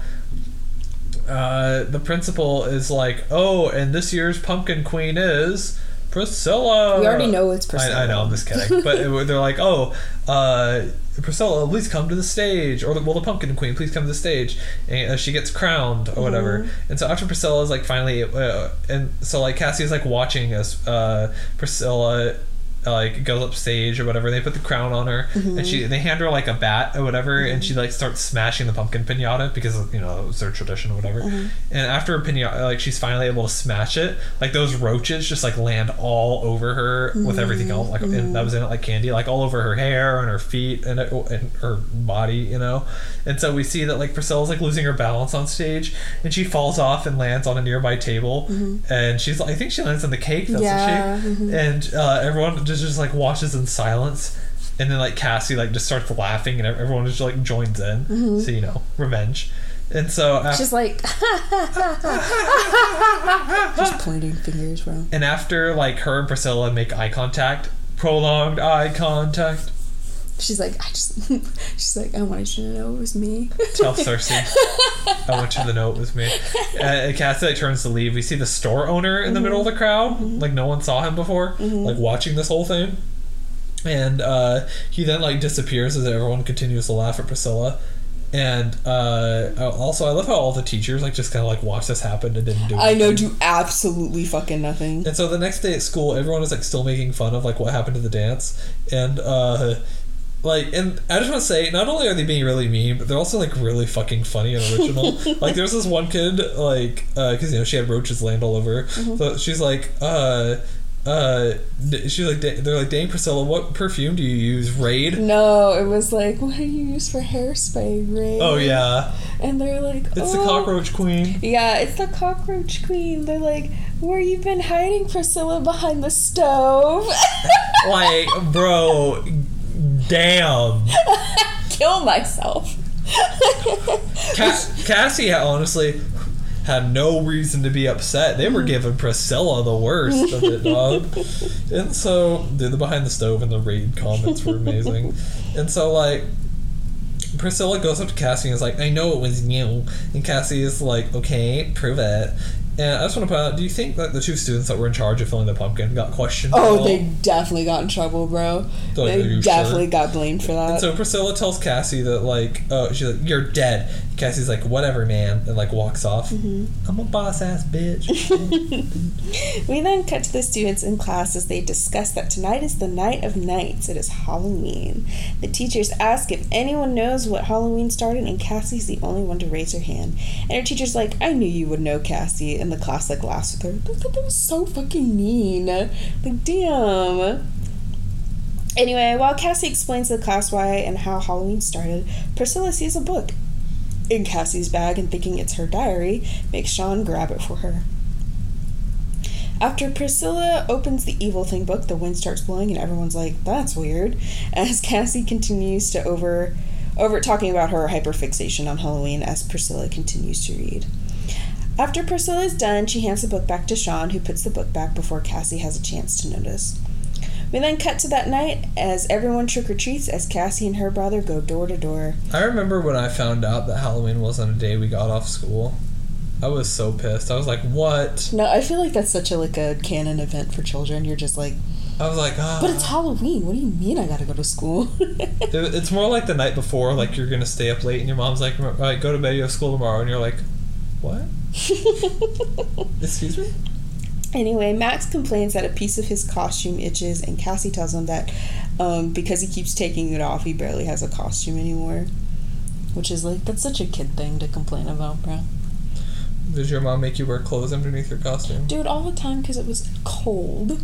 uh, the principal is like, "Oh, and this year's pumpkin queen is Priscilla." we already know it's Priscilla. I, I know, I'm just kidding. but it- they're like, "Oh, uh, Priscilla, please come to the stage," or well, the pumpkin queen, please come to the stage, and uh, she gets crowned or whatever. Mm-hmm. And so after Priscilla is like finally, uh, and so like Cassie is like watching as uh, Priscilla. Like goes up stage or whatever, they put the crown on her, Mm-hmm. and she they hand her like a bat or whatever, and she like starts smashing the pumpkin pinata because you know it's their tradition or whatever. Mm-hmm. And after a pinata, like she's finally able to smash it, like those roaches just like land all over her with everything else, like and that was in it like candy, like all over her hair and her feet and, it- and her body, you know. And so we see that like Priscilla's like losing her balance on stage, and she falls off and lands on a nearby table, mm-hmm. and she's I think she lands on the cake, doesn't Yeah, she? And uh, everyone just just like watches in silence. And then like Cassie like just starts laughing and everyone just like joins in. Mm-hmm. So you know, revenge. And so after, She's like, just pointing fingers, bro. and after like her and Priscilla make eye contact, prolonged eye contact, She's like, I just, she's like, I wanted you to know it was me. tell Cersei. I want you to know it was me. Uh, Cassie like turns to leave. We see the store owner in the middle of the crowd, like no one saw him before, like watching this whole thing. And uh, he then like disappears as everyone continues to laugh at Priscilla. And uh, also, I love how all the teachers like just kind of like watch this happen and didn't do. I know, do absolutely fucking nothing. And so the next day at school, everyone is like still making fun of like what happened to the dance, and uh, like, and I just want to say, not only are they being really mean, but they're also like really fucking funny and original. like, there's this one kid, like, because you know she had roaches land all over, her. so she's like, uh. Uh, she's like, they're like, dang Priscilla, what perfume do you use? Raid? No, it was like, what do you use for hairspray, Raid. Oh yeah, And they're like, it's the "Oh." cockroach queen. Yeah, it's the cockroach queen. They're like, where you been hiding, Priscilla, behind the stove? Like, bro, damn. Kill myself. Cass- Cassie honestly had no reason to be upset. They were giving Priscilla the worst of it, dog. And so, dude, the behind the stove and the raid comments were amazing. and so, like, Priscilla goes up to Cassie and is like, I know it was you. And Cassie is like, okay, prove it. And I just want to point out, do you think that the two students that were in charge of filling the pumpkin got questioned? Oh, they definitely got in trouble, bro. They definitely sure? got blamed for that. And so Priscilla tells Cassie that like, oh, she's like, you're dead. Cassie's like, whatever, man, and like walks off. Mm-hmm. I'm a boss ass bitch. We then cut to the students in class as they discuss that tonight is the night of nights. It is Halloween. The teachers ask if anyone knows what Halloween started, and Cassie's the only one to raise her hand. And her teacher's like, I knew you would know, Cassie. And the class like last with her. Thought that was so fucking mean. Like, damn. Anyway, while Cassie explains to the class why and how Halloween started, Priscilla sees a book in Cassie's bag and thinking it's her diary, makes Sean grab it for her. After Priscilla opens the evil thing book, the wind starts blowing and everyone's like, "That's weird." As Cassie continues to over over talking about her hyperfixation on Halloween as Priscilla continues to read. After Priscilla is done, she hands the book back to Sean, who puts the book back before Cassie has a chance to notice. We then cut to that night as everyone trick or treats as Cassie and her brother go door to door. I remember when I found out that Halloween wasn't a day we got off school. I was so pissed. I was like, "What?" No, I feel like that's such a like a canon event for children. You're just like, I was like, "Ah." but it's Halloween. What do you mean I gotta go to school? It's more like the night before, like you're gonna stay up late, and your mom's like, "All right, go to bed. You have school tomorrow," and you're like, "What? Excuse me?" Anyway, Max complains that a piece of his costume itches, and Cassie tells him that um, because he keeps taking it off, he barely has a costume anymore. Which is like, that's such a kid thing to complain about, bro. Does your mom make you wear clothes underneath your costume? Dude, all the time because it was cold.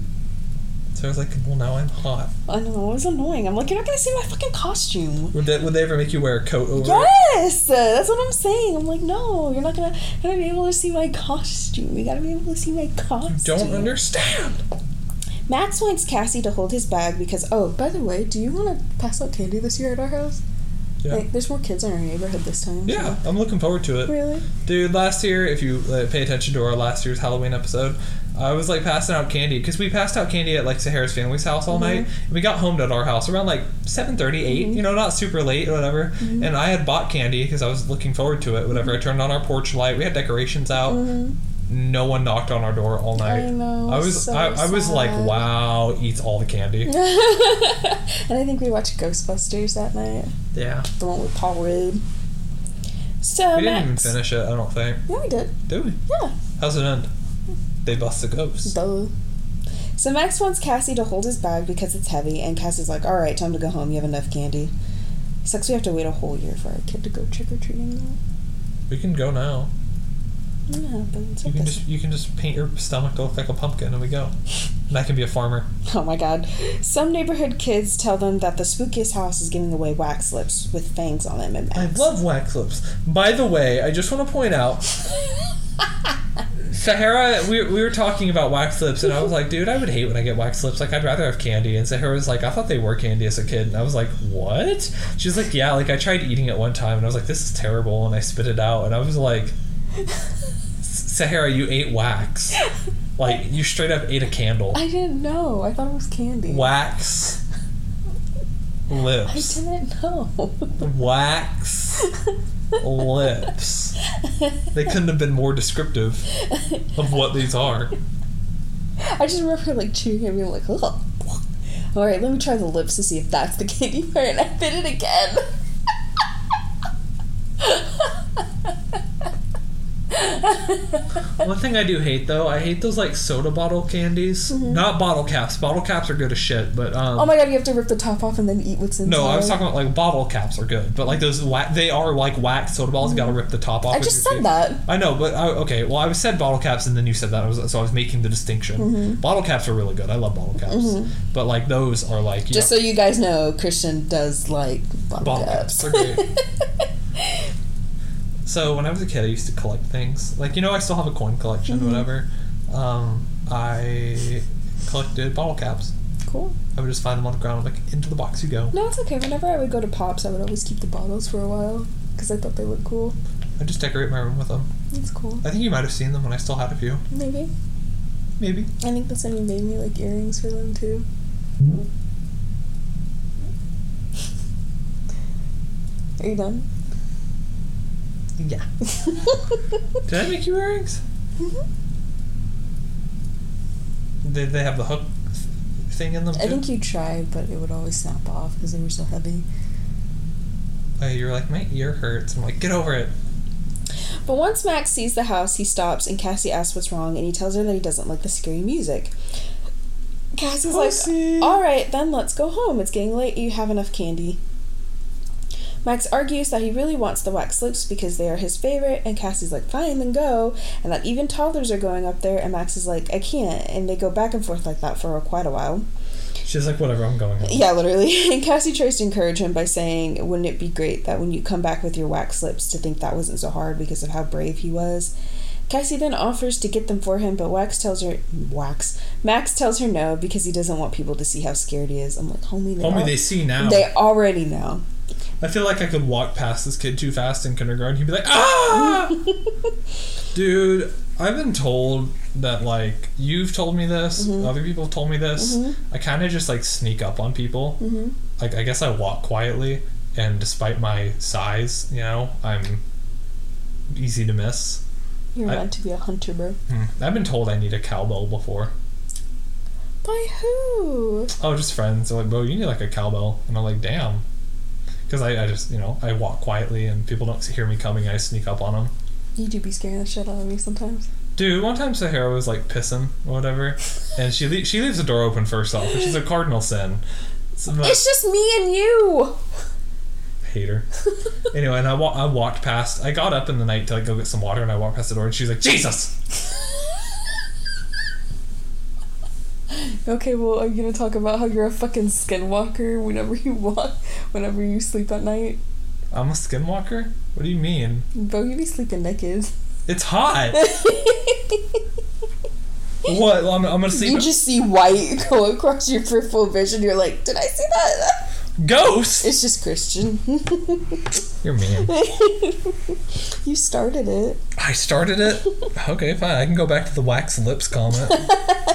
So I was like, well, now I'm hot. I know, it was annoying. I'm like, you're not gonna see my fucking costume. Would they, would they ever make you wear a coat over it? Yes, that's what I'm saying. I'm like, no, you're not gonna gonna be able to see my costume. You gotta be able to see my costume. Don't understand. Max wants Cassie to hold his bag because. Oh, by the way, do you want to pass out candy this year at our house? Yeah. Like, there's more kids in our neighborhood this time. so- Yeah, I'm looking forward to it. Really? Dude, last year, if you uh, pay attention to our last year's Halloween episode, I was like passing out candy because we passed out candy at like Sahara's family's house all mm-hmm. night. And we got home at our house around like 7:30, 8, mm-hmm. you know, not super late or whatever. Mm-hmm. And I had bought candy because I was looking forward to it. Whatever. I turned on our porch light. We had decorations out. No one knocked on our door all night. I know, I was so I, I was like, wow, eats all the candy. and I think we watched Ghostbusters that night. yeah. The one with Paul Rudd. So We didn't even finish it. I don't think. Yeah, we did. Did we? Yeah. How's it end? They bust the ghost. Duh. So Max wants Cassie to hold his bag because it's heavy, and Cassie's like, "All right, time to go home. You have enough candy." Sucks. We have to wait a whole year for our kid to go trick or treating. though. We can go now. It happens. You can just you can just paint your stomach to look like a pumpkin and we go. And I can be a farmer. Oh my god. Some neighborhood kids tell them that the spookiest house is giving away wax lips with fangs on them and I love wax lips. By the way, I just want to point out Sahara, we, we were talking about wax lips, and I was like, dude, I would hate when I get wax lips. Like, I'd rather have candy. And Sahara was like, I thought they were candy as a kid. And I was like, what? She's like, yeah, like, I tried eating it one time, and I was like, this is terrible. And I spit it out, and I was like, Sahara, you ate wax. Like, you straight up ate a candle. I didn't know. I thought it was candy. Wax I didn't know. Wax lips. They couldn't have been more descriptive of what these are. I just remember like chewing and being like, ugh. All right, let me try the lips to see if that's the candy part, and I bit it again. One thing I do hate though, I hate those like soda bottle candies. Not bottle caps. Bottle caps are good as shit, but um Mm-hmm. oh my god, you have to rip the top off and then eat what's inside. no, I was talking about like bottle caps are good, but like those wa- they are like wax soda balls. You gotta rip the top off. I just said that. I know, but I, okay. Well, I said bottle caps, and then you said that. I was, so I was making the distinction. Mm-hmm. Bottle caps are really good. I love bottle caps, but like those are like you Just know, so you guys know, Christian does like bottle, bottle caps. caps. So when I was a kid, I used to collect things. Like you know, I still have a coin collection, Mm-hmm. whatever. Um, I collected bottle caps. cool. I would just find them on the ground, like into the box you go. No, it's okay. Whenever I would go to Pops, I would always keep the bottles for a while because I thought they looked cool. I just decorate my room with them. It's cool. I think you might have seen them when I still had a few. Maybe. Maybe. I think that's when you made me like earrings for them too. Are you done? Yeah. Did I make you earrings? Mhm. Did they have the hook thing in them? I think you tried, but it would always snap off because they were so heavy. Uh, you were like, my ear hurts. I'm like, get over it. But once Max sees the house, he stops and Cassie asks what's wrong, and he tells her that he doesn't like the scary music. Cassie's Pussy. like, "All right, then let's go home. It's getting late. You have enough candy." Max argues that he really wants the wax lips because they are his favorite, and Cassie's like, "Fine, then go." And that even toddlers are going up there, and Max is like, "I can't," and they go back and forth like that for quite a while. She's like, whatever, I'm going home. Yeah, literally. And Cassie tries to encourage him by saying, Wouldn't it be great that when you come back with your wax lips to think that wasn't so hard because of how brave he was? Cassie then offers to get them for him, but Wax tells her Wax. Max tells her no because he doesn't want people to see how scared he is. I'm like, homie, they, Homie, al- they see now. they already know. I feel like I could walk past this kid too fast in kindergarten. He'd be like, ah! Dude, I've been told that, like, you've told me this, Mm-hmm. other people have told me this. I kind of just, like, sneak up on people. Mm-hmm. Like, I guess I walk quietly, and despite my size, you know, I'm easy to miss. You're I- meant to be a hunter, bro. Hmm. I've been told I need a cowbell before. By who? Oh, just friends. They're like, bro, you need, like, a cowbell. And I'm like, damn. Because I, I just, you know, I walk quietly, and people don't hear me coming. I sneak up on them. You do be scaring the shit out of me sometimes. Dude, one time Sahara was like pissing or whatever, and she le- she leaves the door open first off, which is a cardinal sin. So, It's just me and you. hater. anyway, and I, wa- I walked past. I got up in the night to like go get some water, and I walked past the door, and she was like, "Jesus." Okay, well, are you gonna talk about how you're a fucking skinwalker whenever you walk, whenever you sleep at night? I'm a skinwalker. What do you mean? Bro, you be sleeping naked. It's hot. what? Well, I'm, I'm gonna sleep. You just see white go across your peripheral vision. You're like, did I see that? Ghost. It's just Christian. You're mean. you started it. I started it. Okay, fine. I can go back to the wax lips comment.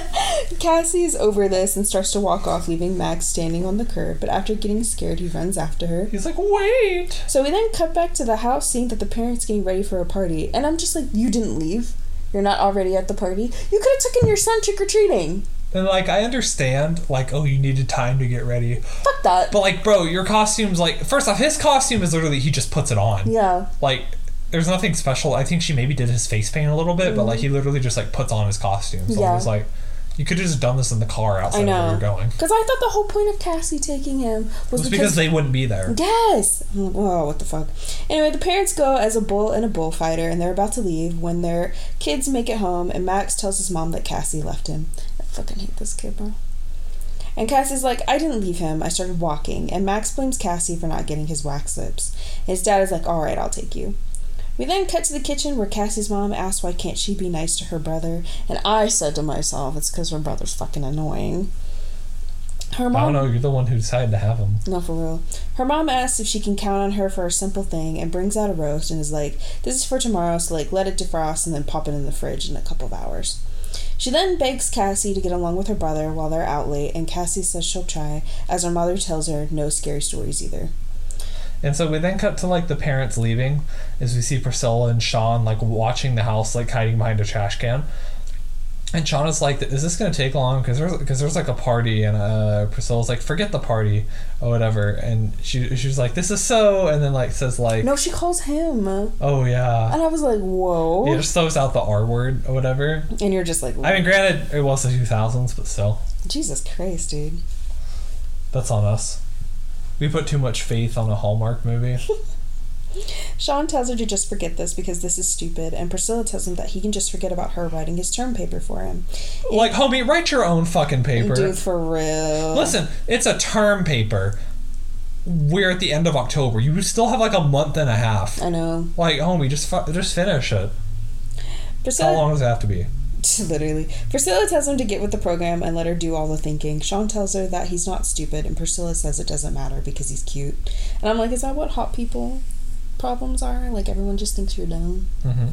Cassie is over this and starts to walk off, leaving Max standing on the curb. But after getting scared, he runs after her. He's like, wait. So we then cut back to the house, seeing that the parents getting ready for a party. And I'm just like, you didn't leave. You're not already at the party. You could have taken your son trick or treating. And like, I understand. Like, oh, you needed time to get ready. Fuck that. But like, bro, your costume's like. First off, his costume is literally he just puts it on. yeah. Like, there's nothing special. I think she maybe did his face paint a little bit, but like he mm. literally just like puts on his costume. So Yeah. I was like, you could have just done this in the car outside I of where you're going. Because I thought the whole point of Cassie taking him was It's because they wouldn't be there. Yes. Whoa, what the fuck? Anyway, the parents go as a bull and a bullfighter, and they're about to leave when their kids make it home, and Max tells his mom that Cassie left him. I fucking hate this kid, bro. And Cassie's like, I didn't leave him. I started walking. And Max blames Cassie for not getting his wax lips. And his dad is like, all right, I'll take you. We then cut to the kitchen where Cassie's mom asks why can't she be nice to her brother. And I said to myself, it's because her brother's fucking annoying. Her I mom don't know. You're the one who decided to have him. no, for real. Her mom asks if she can count on her for a simple thing and brings out a roast and is like, This is for tomorrow, so like let it defrost and then pop it in the fridge in a couple of hours. She then begs Cassie to get along with her brother while they're out late, and Cassie says she'll try, as her mother tells her no scary stories either. And so we then cut to like the parents leaving, as we see Priscilla and Sean like watching the house, like hiding behind a trash can. And Sean is like, "Is this gonna take long?" Because there's because there's like a party, and uh, Priscilla's like, "Forget the party, or whatever." And she she was like, "This is so," and then like says like, No, she calls him. "Oh yeah," And I was like, Whoa. it just throws out the R word or whatever. And you're just like, I mean, granted, it was the 2000s, but still, Jesus Christ, dude. that's on us. We put too much faith on a Hallmark movie. Sean tells her to just forget this because this is stupid, and Priscilla tells him that he can just forget about her writing his term paper for him. like, homie, write your own fucking paper. Dude, for real. Listen, it's a term paper. We're at the end of October. You still have like a month and a half. I know. Like, homie, just fu- just finish it. Priscilla, How long does it have to be? Literally. Priscilla tells him to get with the program and let her do all the thinking. Sean tells her that he's not stupid, and Priscilla says it doesn't matter because he's cute. And I'm like, is that what hot people problems are? Like, everyone just thinks you're dumb. hmm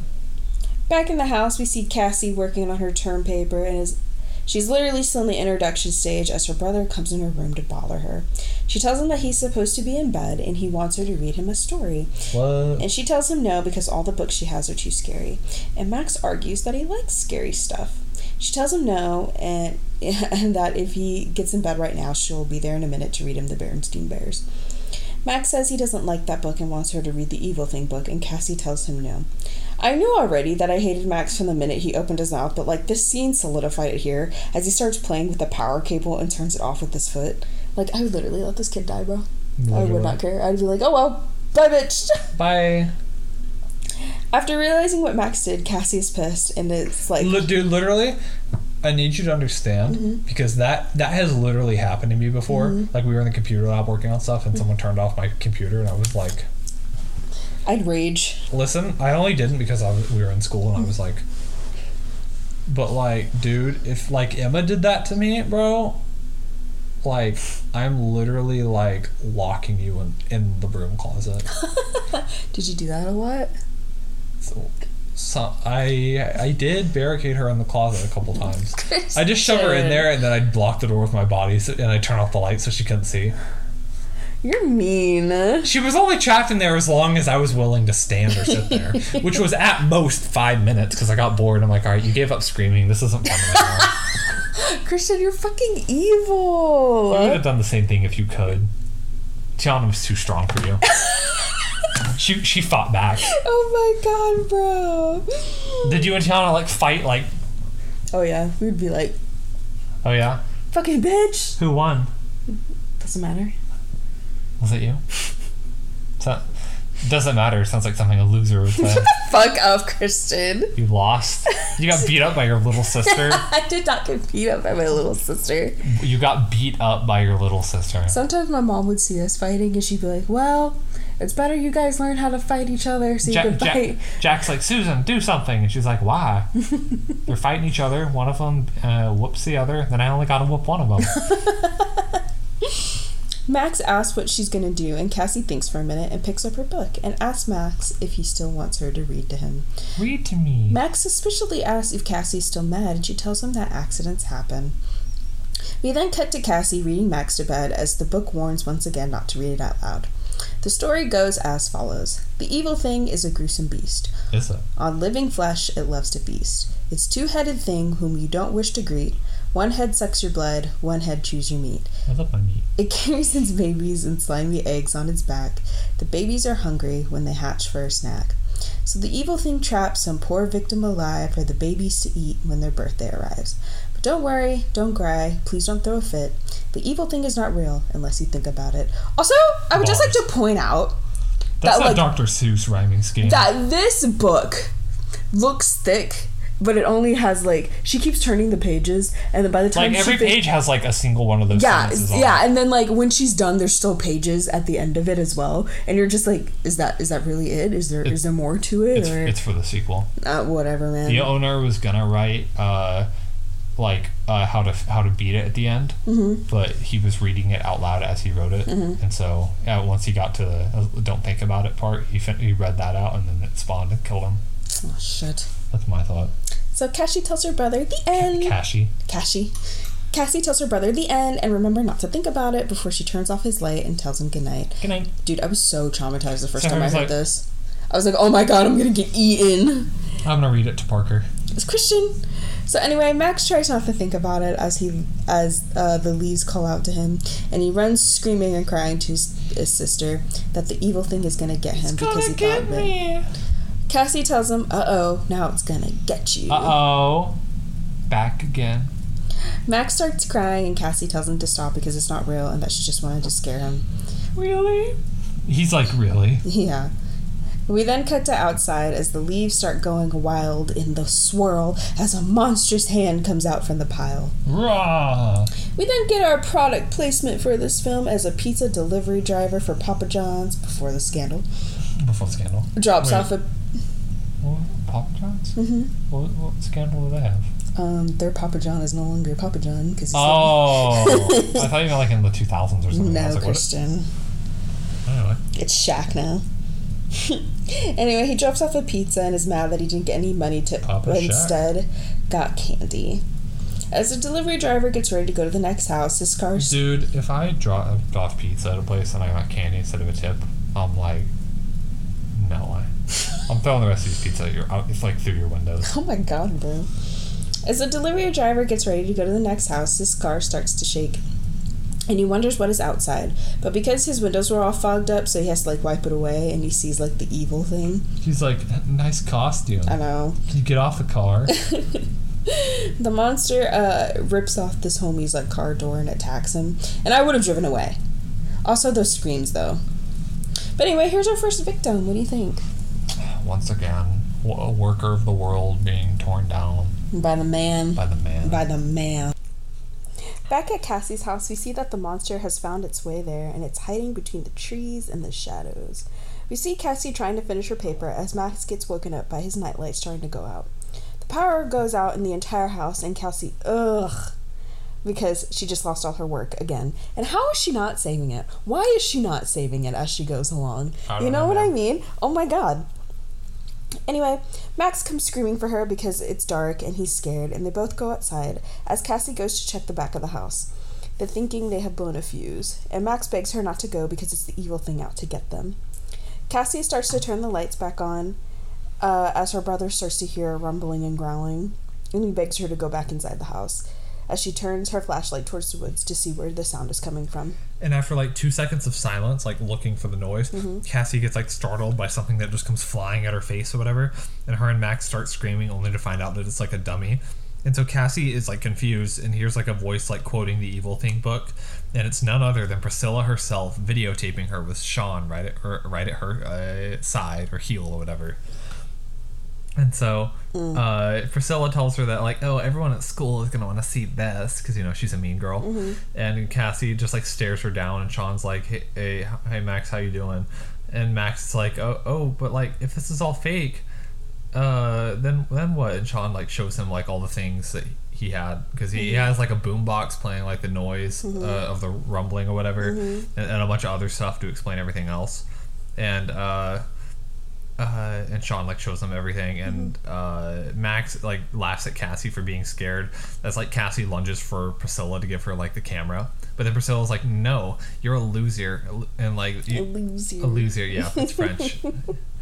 Back in the house, we see Cassie working on her term paper, and is she's literally still in the introduction stage as her brother comes in her room to bother her. She tells him that he's supposed to be in bed, and he wants her to read him a story. What? And she tells him no because all the books she has are too scary. And Max argues that he likes scary stuff. She tells him no, and, and that if he gets in bed right now, she'll be there in a minute to read him the Berenstein Bears. Max says he doesn't like that book and wants her to read the Evil Thing book, and Cassie tells him no. I knew already that I hated Max from the minute he opened his mouth, but like this scene solidified it here as he starts playing with the power cable and turns it off with his foot. Like, I would literally let this kid die, bro. I would not care. I'd be like, oh well, bye, bitch. Bye. After realizing what Max did, Cassie is pissed, and it's like, Li- dude, literally, I need you to understand Mm-hmm. because that that has literally happened to me before. Like we were in the computer lab working on stuff, Mm-hmm. and someone turned off my computer, and I was like, I'd rage. "Listen, I only didn't because I was, we were in school, and I was like." But like, dude, if like Emma did that to me, bro, like I'm literally like locking you in, in the broom closet. Did you do that a lot? So, so I I did barricade her in the closet a couple times. I just shove her in there and then I'd block the door with my body so, and I'd turn off the light so she couldn't see. You're mean. She was only trapped in there as long as I was willing to stand or sit there, which was at most five minutes because I got bored. I'm like, all right, you gave up screaming. This isn't fun anymore. Christian, you're fucking evil. You would have done the same thing if you could. Tiana was too strong for you. She she fought back. Oh my god, bro. Did you and Tiana like fight like? Oh yeah, we'd be like, Oh yeah. fucking bitch. Who won? Doesn't matter. Was it you? So, doesn't matter. Sounds like something a loser would say. Fuck up, Kristen. you lost. You got beat up by your little sister. I did not get beat up by my little sister. You got beat up by your little sister. Sometimes my mom would see us fighting and she'd be like, well, it's better you guys learn how to fight each other so you Jack, can Jack, fight. Jack's like, Susan, do something. And she's like, why? They're fighting each other. One of them uh, whoops the other. Then I only got to whoop one of them. Max asks what she's gonna do, and Cassie thinks for a minute and picks up her book and asks Max if he still wants her to read to him. Read to me. Max suspiciously asks if Cassie's still mad, and she tells him that accidents happen. We then cut to Cassie reading Max to bed as the book warns once again not to read it out loud. The story goes as follows The evil thing is a gruesome beast. Is it? On living flesh, it loves to feast. Its two headed thing, whom you don't wish to greet. One head sucks your blood, one head chews your meat. I love my meat. It carries its babies and slimy eggs on its back. The babies are hungry when they hatch for a snack. So the evil thing traps some poor victim alive for the babies to eat when their birthday arrives. But don't worry, don't cry, please don't throw a fit. The evil thing is not real unless you think about it. Also, I would just like to point out That's That, a like- Dr. Seuss rhyming scheme. that this book looks thick, but it only has like she keeps turning the pages, and then by the time like every fin- page has like a single one of those yeah, yeah, and then like when she's done, there's still pages at the end of it as well, and you're just like, is that is that really it? Is there is there more to it It's, or it's for the sequel. uh, whatever, man? The owner was gonna write uh, like uh, how to how to beat it at the end, Mm-hmm. but he was reading it out loud as he wrote it, and so uh, once he got to the uh, "don't think about it" part, he fin- he read that out, and then it spawned and killed him. Oh shit. That's my thought. So Cassie tells her brother the end. Cashy. Cassie. Cassie tells her brother the end and remember not to think about it before she turns off his light and tells him goodnight. Good night. Dude, I was so traumatized the first So time I heard like- this. I was like, oh my god, I'm gonna get eaten. I'm gonna read it to Parker. It's Christian. So anyway, Max tries not to think about it as he as uh, the leaves call out to him, and he runs screaming and crying to his, his sister that the evil thing is gonna get him because he thought of it. Cassie tells him, "Uh oh, now it's gonna get you." Uh oh. Back again. Max starts crying, and Cassie tells him to stop because it's not real and that she just wanted to scare him. Really? He's like, really? Yeah. We then cut to outside as the leaves start going wild in the swirl as a monstrous hand comes out from the pile. We then get our product placement for this film as a pizza delivery driver for Papa John's before the scandal Before scandal. drops Wait. off a What, Papa John's? hmm What, what scandal do they have? um their Papa John is no longer Papa John because Oh, I thought you meant like in the 2000s or something. No like? Christian. Anyway. It's Shaq now. anyway, he drops off a pizza and is mad that he didn't get any money tip, Papa but instead got candy. As the delivery driver gets ready to go to the next house, his car Dude, if I dropped off pizza at a place and I got candy instead of a tip, I'm like, no way. I'm throwing the rest of these pizza. Out, uh, it's like through your windows. Oh my god, bro. As the delivery driver gets ready to go to the next house, his car starts to shake. And he wonders what is outside. But because his windows were all fogged up, so he has to like wipe it away and he sees like the evil thing. He's like, nice costume. I know. You get off the car. The monster uh, rips off this homie's like car door and attacks him. And I would have driven away. Also those screams though. But anyway, here's our first victim. What do you think? Once again, a worker of the world being torn down By the man. by the man. by the man. Back at Cassie's house, we see that the monster has found its way there and it's hiding between the trees and the shadows. We see Cassie trying to finish her paper as Max gets woken up by his nightlight starting to go out. The power goes out in the entire house and Cassie, ugh, because she just lost all her work again. And how is she not saving it? Why is she not saving it as she goes along? You know know, what I mean? Oh my god. Anyway, Max comes screaming for her because it's dark and he's scared, and they both go outside as Cassie goes to check the back of the house. They're thinking they have blown a fuse, and Max begs her not to go because it's the evil thing out to get them. Cassie starts to turn the lights back on uh, as her brother starts to hear rumbling and growling, and he begs her to go back inside the house. as she turns her flashlight towards the woods to see where the sound is coming from. And after like two seconds of silence, like looking for the noise, Cassie gets like startled by something that just comes flying at her face or whatever. And her and Max start screaming only to find out that it's like a dummy. And so Cassie is like confused and hears like a voice like quoting the Evil Thing book. And it's none other than Priscilla herself videotaping her with Sean right at her, right at her uh, side or heel or whatever. And so uh, Priscilla tells her that like, oh, everyone at school is gonna want to see this because you know she's a mean girl. And Cassie just like stares her down, and Sean's like, hey, hey, hey, Max, how you doing? And Max is like, oh, oh, but like if this is all fake, uh, then then what? And Sean like shows him like all the things that he had because he has like a boombox playing like the noise uh, of the rumbling or whatever, and, and a bunch of other stuff to explain everything else. And uh, and Sean like shows them everything, and uh, Max like laughs at Cassie for being scared. That's like Cassie lunges for Priscilla to give her like the camera, but then Priscilla's like, "No, you're a loser," and like you, loser. a loser. Yeah, it's French.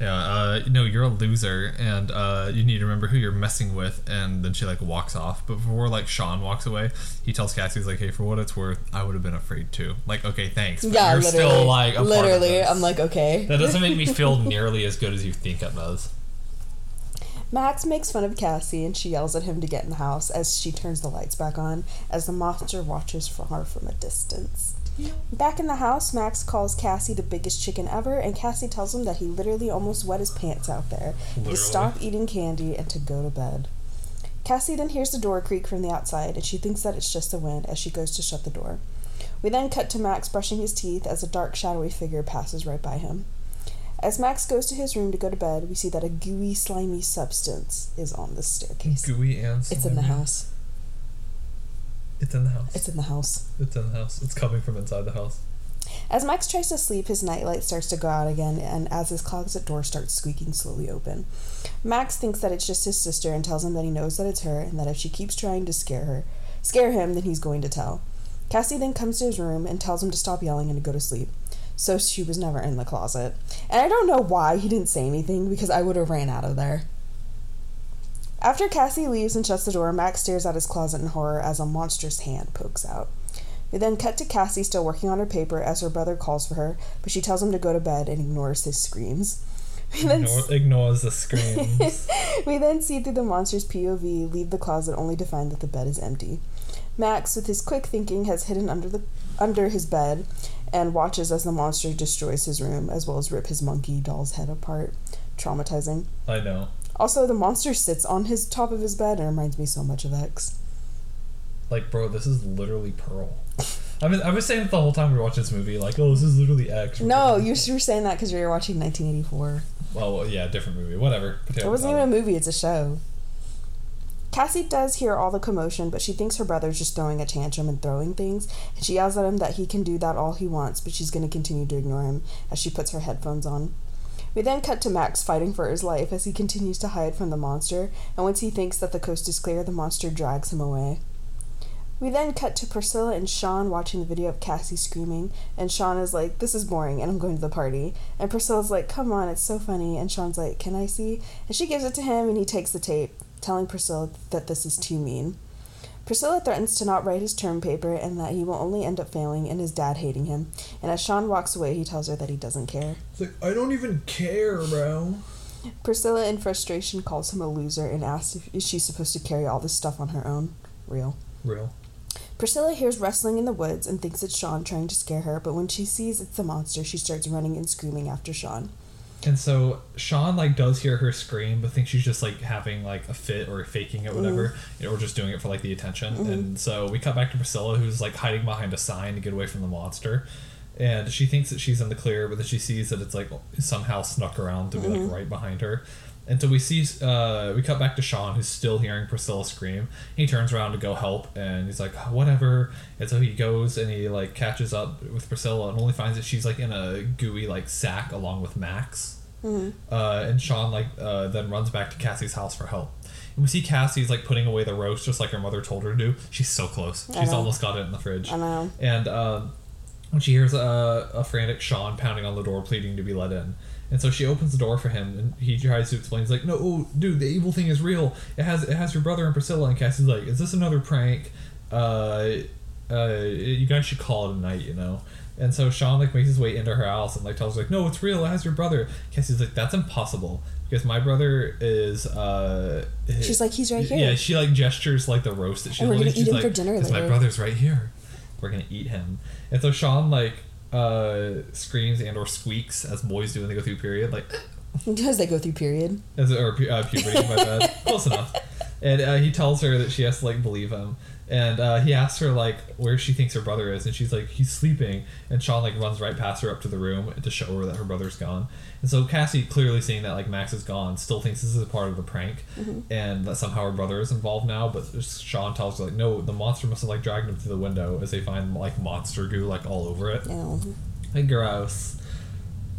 yeah, uh, no, you're a loser, and uh, you need to remember who you're messing with. And then she like walks off, but before like Sean walks away, he tells Cassie, "He's like, hey, for what it's worth, I would have been afraid too. Like, okay, thanks. But Yeah, you're literally. still like a literally. I'm like, okay. That doesn't make me feel nearly as good as you think it does. Max makes fun of Cassie and she yells at him to get in the house as she turns the lights back on as the monster watches for her from a distance. Back in the house, Max calls Cassie the biggest chicken ever, and Cassie tells him that he literally almost wet his pants out there, Literally. to stop eating candy and to go to bed. Cassie then hears the door creak from the outside, and she thinks that it's just the wind as she goes to shut the door. We then cut to Max brushing his teeth as a dark, shadowy figure passes right by him. As Max goes to his room to go to bed, we see that a gooey, slimy substance is on the staircase. Gooey and It's in the house. It's in the house. It's in the house. It's in the house. It's coming from inside the house. As Max tries to sleep, his nightlight starts to go out again, and as his closet door starts squeaking slowly open. Max thinks that it's just his sister and tells him that he knows that it's her, and that if she keeps trying to scare her, scare him, then he's going to tell. Cassie then comes to his room and tells him to stop yelling and to go to sleep. So she was never in the closet. And I don't know why he didn't say anything because I would have ran out of there. After Cassie leaves and shuts the door, Max stares at his closet in horror as a monstrous hand pokes out. We then cut to Cassie still working on her paper as her brother calls for her, but she tells him to go to bed and ignores his screams. We then, Ignore, ignores the screams. we then see through the monster's POV leave the closet only to find that the bed is empty. Max, with his quick thinking, has hidden under the under his bed and watches as the monster destroys his room as well as rip his monkey doll's head apart. Traumatizing. I know. Also, the monster sits on his top of his bed and reminds me so much of X. Like, bro, this is literally Pearl. I mean, I was saying it the whole time we were watching this movie, like, oh, this is literally X. No, you were saying that because you were watching 1984. Well, well, yeah, different movie. Whatever. It wasn't even a movie, it's a show. Cassie does hear all the commotion, but she thinks her brother's just throwing a tantrum and throwing things, and she yells at him that he can do that all he wants, but she's going to continue to ignore him as she puts her headphones on. We then cut to Max fighting for his life as he continues to hide from the monster, and once he thinks that the coast is clear, the monster drags him away. We then cut to Priscilla and Sean watching the video of Cassie screaming, and Sean is like, This is boring, and I'm going to the party. And Priscilla's like, Come on, it's so funny. And Sean's like, Can I see? And she gives it to him, and he takes the tape, telling Priscilla that this is too mean. Priscilla threatens to not write his term paper and that he will only end up failing and his dad hating him. And as Sean walks away, he tells her that he doesn't care. It's like, I don't even care, bro. Priscilla, in frustration, calls him a loser and asks if is she supposed to carry all this stuff on her own. Real. Real. Priscilla hears rustling in the woods and thinks it's Sean trying to scare her, but when she sees it's the monster, she starts running and screaming after Sean. And so Sean like does hear her scream, but thinks she's just like having like a fit or faking it, whatever, mm. or just doing it for like the attention. Mm-hmm. And so we cut back to Priscilla, who's like hiding behind a sign to get away from the monster. And she thinks that she's in the clear, but then she sees that it's like somehow snuck around to be like mm-hmm. right behind her. And so we see, uh, we cut back to Sean, who's still hearing Priscilla scream. He turns around to go help, and he's like, whatever. And so he goes and he like catches up with Priscilla, and only finds that she's like in a gooey like sack along with Max. Uh, and Sean like uh, then runs back to Cassie's house for help. And we see Cassie's like putting away the roast just like her mother told her to do. She's so close. I She's know. almost got it in the fridge. I know. And um, when she hears a, a frantic Sean pounding on the door, pleading to be let in, And so she opens the door for him, and he tries to explain. He's like, "No, oh, dude, the evil thing is real. It has it has your brother and Priscilla." And Cassie's like, "Is this another prank? Uh, uh, you guys should call it a night, you know." And so Sean like makes his way into her house and like tells her like, "No, it's real. It has your brother." Cassie's like, "That's impossible because my brother is." uh She's like, "He's right here." Yeah, she like gestures like the roast that she's And we're gonna eat him like, for dinner "'Cause My brother's right here. We're gonna eat him. And so Sean like uh screams and or squeaks as boys do when they go through period, like Because they go through period. as or uh, puberty. my bad. Close enough. And uh, he tells her that she has to like believe him. And uh, he asks her like where she thinks her brother is, and she's like he's sleeping. And Sean like runs right past her up to the room to show her that her brother's gone. And so Cassie, clearly seeing that like Max is gone, still thinks this is a part of the prank, and that somehow her brother is involved now. But Sean tells her like no, the monster must have like dragged him through the window as they find like monster goo like all over it. No. Like gross.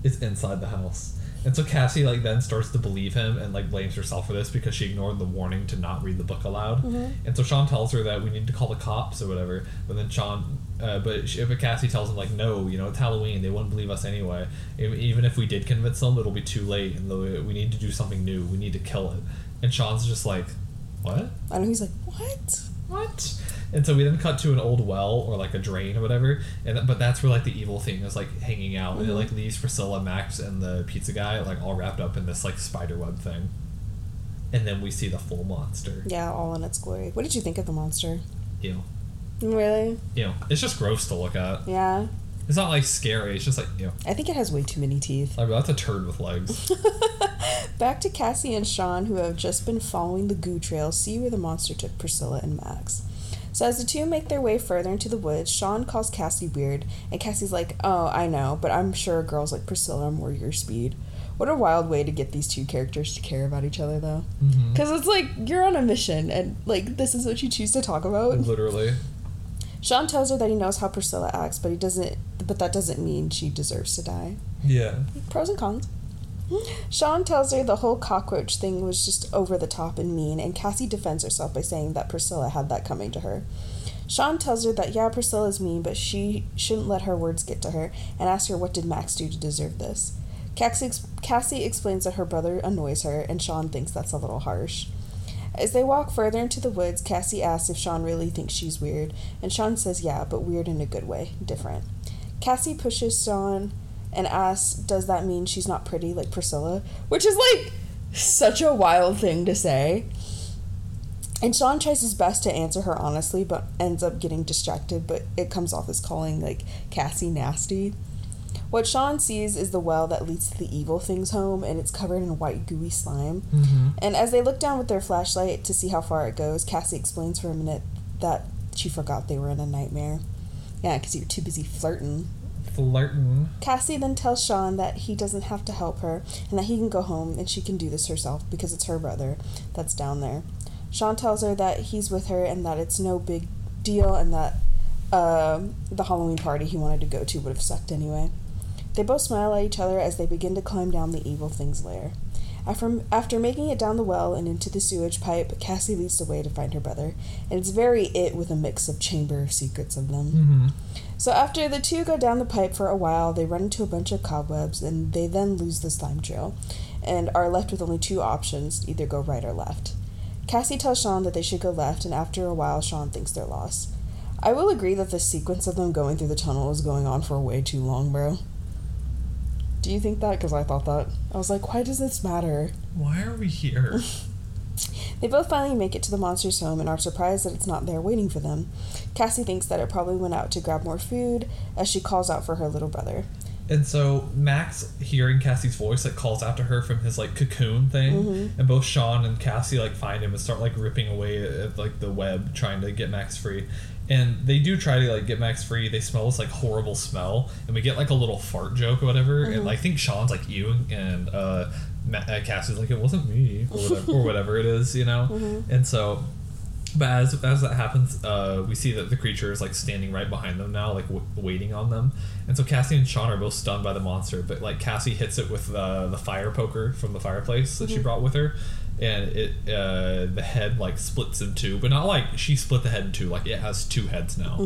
It's inside the house. And so Cassie like then starts to believe him and like blames herself for this because she ignored the warning to not read the book aloud. And so Sean tells her that we need to call the cops or whatever. But then Sean, uh, but, she, but Cassie tells him like, no, you know it's Halloween. They wouldn't believe us anyway. Even if we did convince them, it'll be too late. And we need to do something new. We need to kill it. And Sean's just like, what? I know he's like, what? what? And so we then cut to an old well or like a drain or whatever, and but that's where like the evil thing is like hanging out, and it mm-hmm. like leaves Priscilla, Max, and the pizza guy like all wrapped up in this like spider web thing. And then we see the full monster. Yeah, all in its glory. What did you think of the monster? Ew. Really? Ew. It's just gross to look at. Yeah. It's not like scary. It's just like ew. I think it has way too many teeth. Like that's a turd with legs. Back to Cassie and Sean, who have just been following the goo trail, see where the monster took Priscilla and Max. So as the two make their way further into the woods, Sean calls Cassie weird, and Cassie's like, "Oh, I know, but I'm sure girls like Priscilla are more your speed." What a wild way to get these two characters to care about each other, though. Mm-hmm. Because it's like you're on a mission, and like this is what you choose to talk about. Literally. Sean tells her that he knows how Priscilla acts, but he doesn't. But that doesn't mean she deserves to die. Yeah. Pros and cons. Sean tells her the whole cockroach thing was just over the top and mean, and Cassie defends herself by saying that Priscilla had that coming to her. Sean tells her that yeah, Priscilla's mean, but she shouldn't let her words get to her, and asks her what did Max do to deserve this. Cassie, Cassie explains that her brother annoys her, and Sean thinks that's a little harsh. As they walk further into the woods, Cassie asks if Sean really thinks she's weird, and Sean says yeah, but weird in a good way, different. Cassie pushes Sean and asks, Does that mean she's not pretty like Priscilla? Which is like such a wild thing to say. And Sean tries his best to answer her honestly, but ends up getting distracted, but it comes off as calling like Cassie nasty. What Sean sees is the well that leads to the evil thing's home, and it's covered in white gooey slime. Mm-hmm. And as they look down with their flashlight to see how far it goes, Cassie explains for a minute that she forgot they were in a nightmare. Yeah, because you're too busy flirting. Flirting. Cassie then tells Sean that he doesn't have to help her and that he can go home and she can do this herself because it's her brother that's down there. Sean tells her that he's with her and that it's no big deal and that um the Halloween party he wanted to go to would have sucked anyway. They both smile at each other as they begin to climb down the evil thing's lair. After, after making it down the well and into the sewage pipe, Cassie leads the way to find her brother, and it's very it with a mix of chamber secrets of them. Mm-hmm. So after the two go down the pipe for a while, they run into a bunch of cobwebs and they then lose the slime trail and are left with only two options, either go right or left. Cassie tells Sean that they should go left and after a while Sean thinks they're lost. I will agree that the sequence of them going through the tunnel is going on for way too long, bro. Do you think that? Because I thought that. I was like, why does this matter? Why are we here? They both finally make it to the monster's home and are surprised that it's not there waiting for them. Cassie thinks that it probably went out to grab more food as she calls out for her little brother. And so Max, hearing Cassie's voice, like calls out to her from his like cocoon thing, Mm-hmm. and both Sean and Cassie like find him and start like ripping away at like the web, trying to get Max free. And they do try to like get Max free. They smell this like horrible smell, and we get like a little fart joke or whatever. Mm-hmm. And like, I think Sean's like you, and uh, Cassie's like it wasn't me or whatever, or whatever it is, you know. Mm-hmm. And so but as as that happens, uh, we see that the creature is like standing right behind them now, like w- waiting on them. And so Cassie and Sean are both stunned by the monster, but like Cassie hits it with uh, the fire poker from the fireplace that she brought with her, and it uh, the head like splits in two, but not like she split the head in two, like it has two heads now.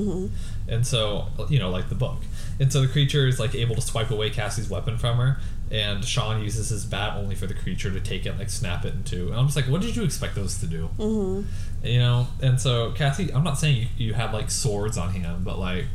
And so you know, like the book. And so the creature is like able to swipe away Cassie's weapon from her, and Sean uses his bat only for the creature to take it, like snap it in two. And I'm just like, what did you expect those to do? Mm-hmm. You know. And so Cassie, I'm not saying you, you had like swords on hand, but like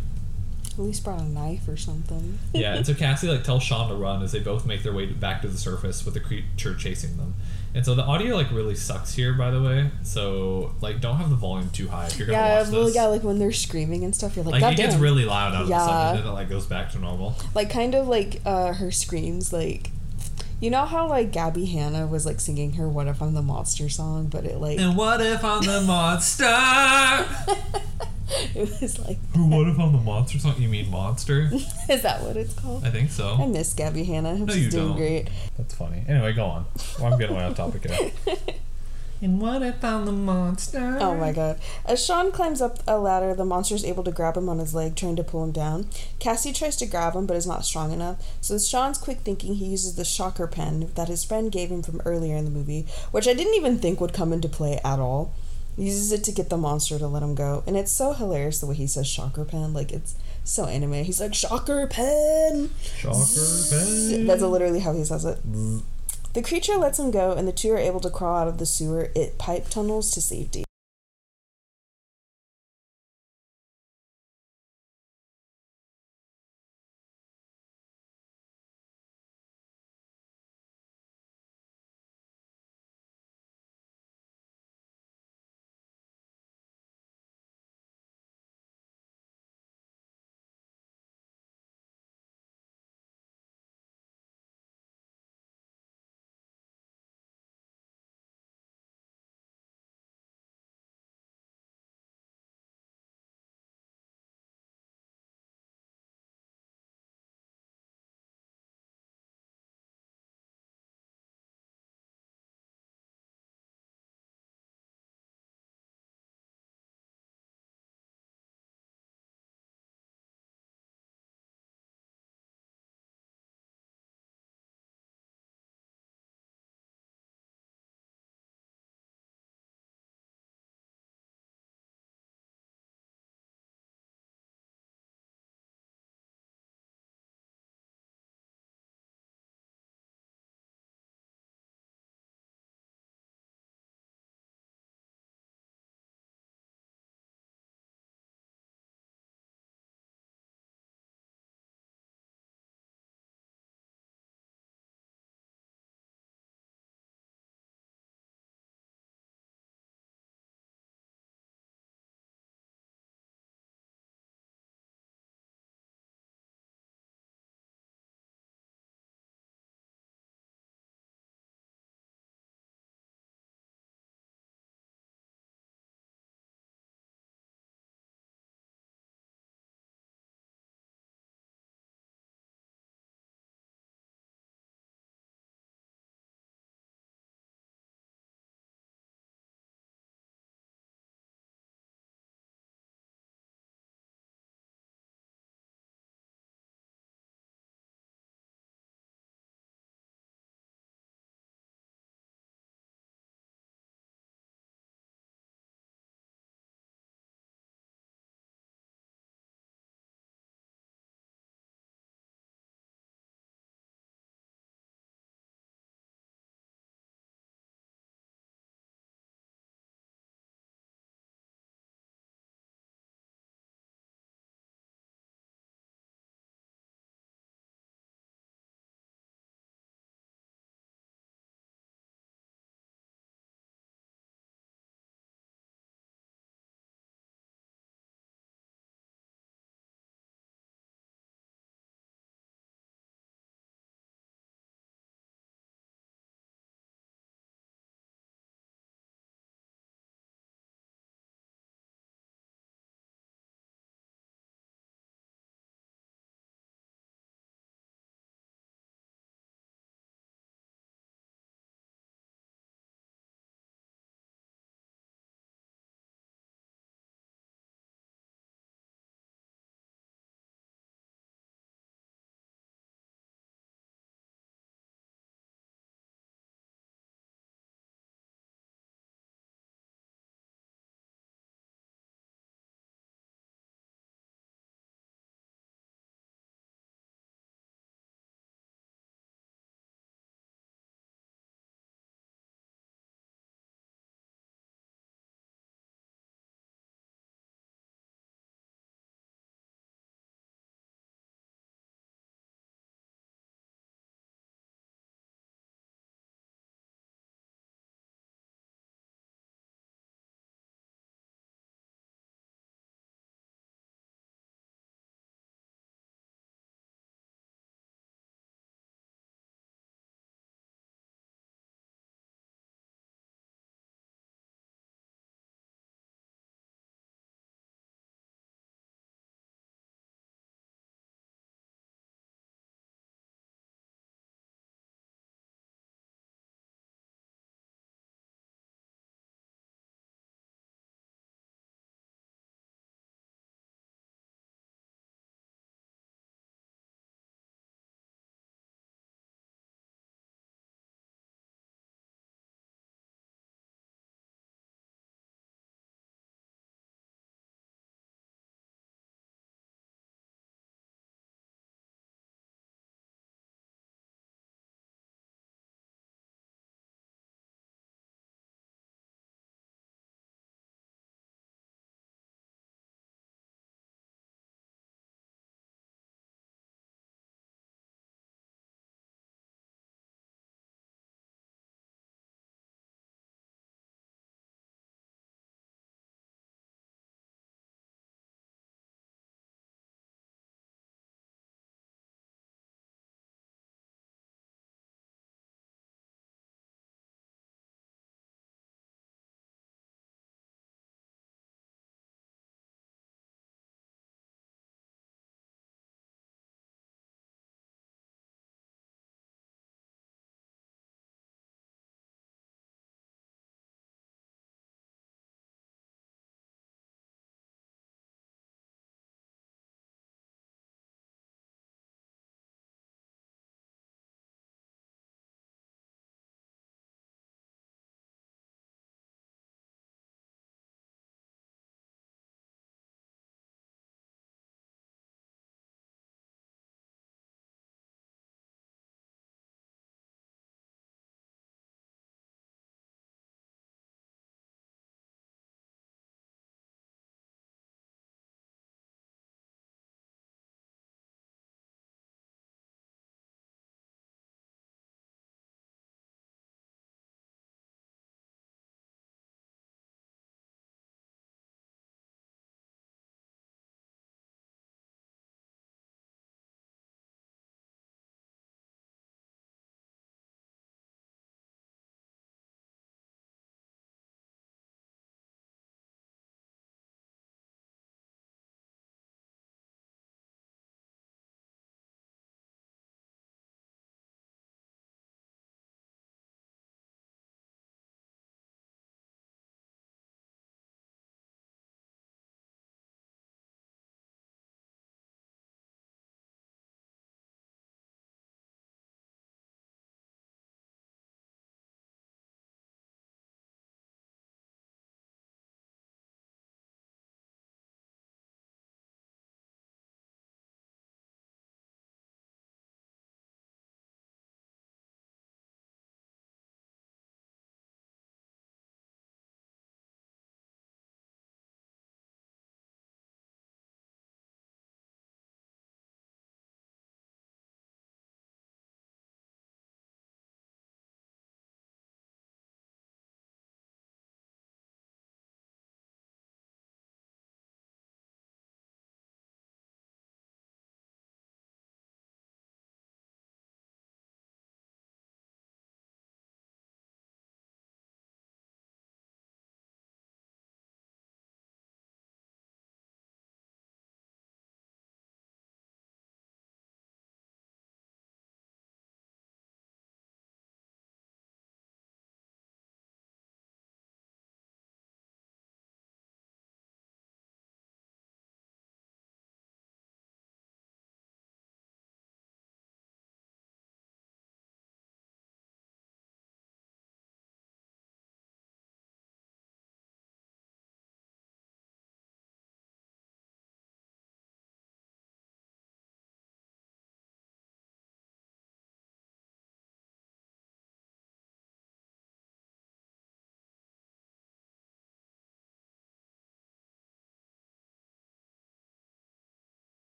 At least brought a knife or something. yeah. And so Cassie like tells Sean to run as they both make their way back to the surface with the creature chasing them. And so the audio like really sucks here, by the way. So like, don't have the volume too high if you're gonna Yeah, watch well, this. yeah, like when they're screaming and stuff, you're like, like God it gets really loud out of the Yeah. sudden, and then it like goes back to normal. like kind of like uh her screams like you know how like Gabbie Hanna was like singing her "What If I'm the Monster" song, but it like And what if I'm the monster? it was like, what if I'm the monster song? You mean monster? is that what it's called? I think so. I miss Gabbie Hanna. No, She's you doing don't. great. That's funny. Anyway, go on. Well, I'm getting way off topic here. and what if I'm the monster? Oh my god. As Sean climbs up a ladder, the monster is able to grab him on his leg, trying to pull him down. Cassie tries to grab him, but is not strong enough. So, with Sean's quick thinking, he uses the shocker pen that his friend gave him from earlier in the movie, which I didn't even think would come into play at all. Uses it to get the monster to let him go. And it's so hilarious the way he says shocker pen. Like, it's so anime. He's like, shocker pen! Shocker pen. That's literally how he says it. The creature lets him go, and the two are able to crawl out of the sewer it pipe tunnels to safety.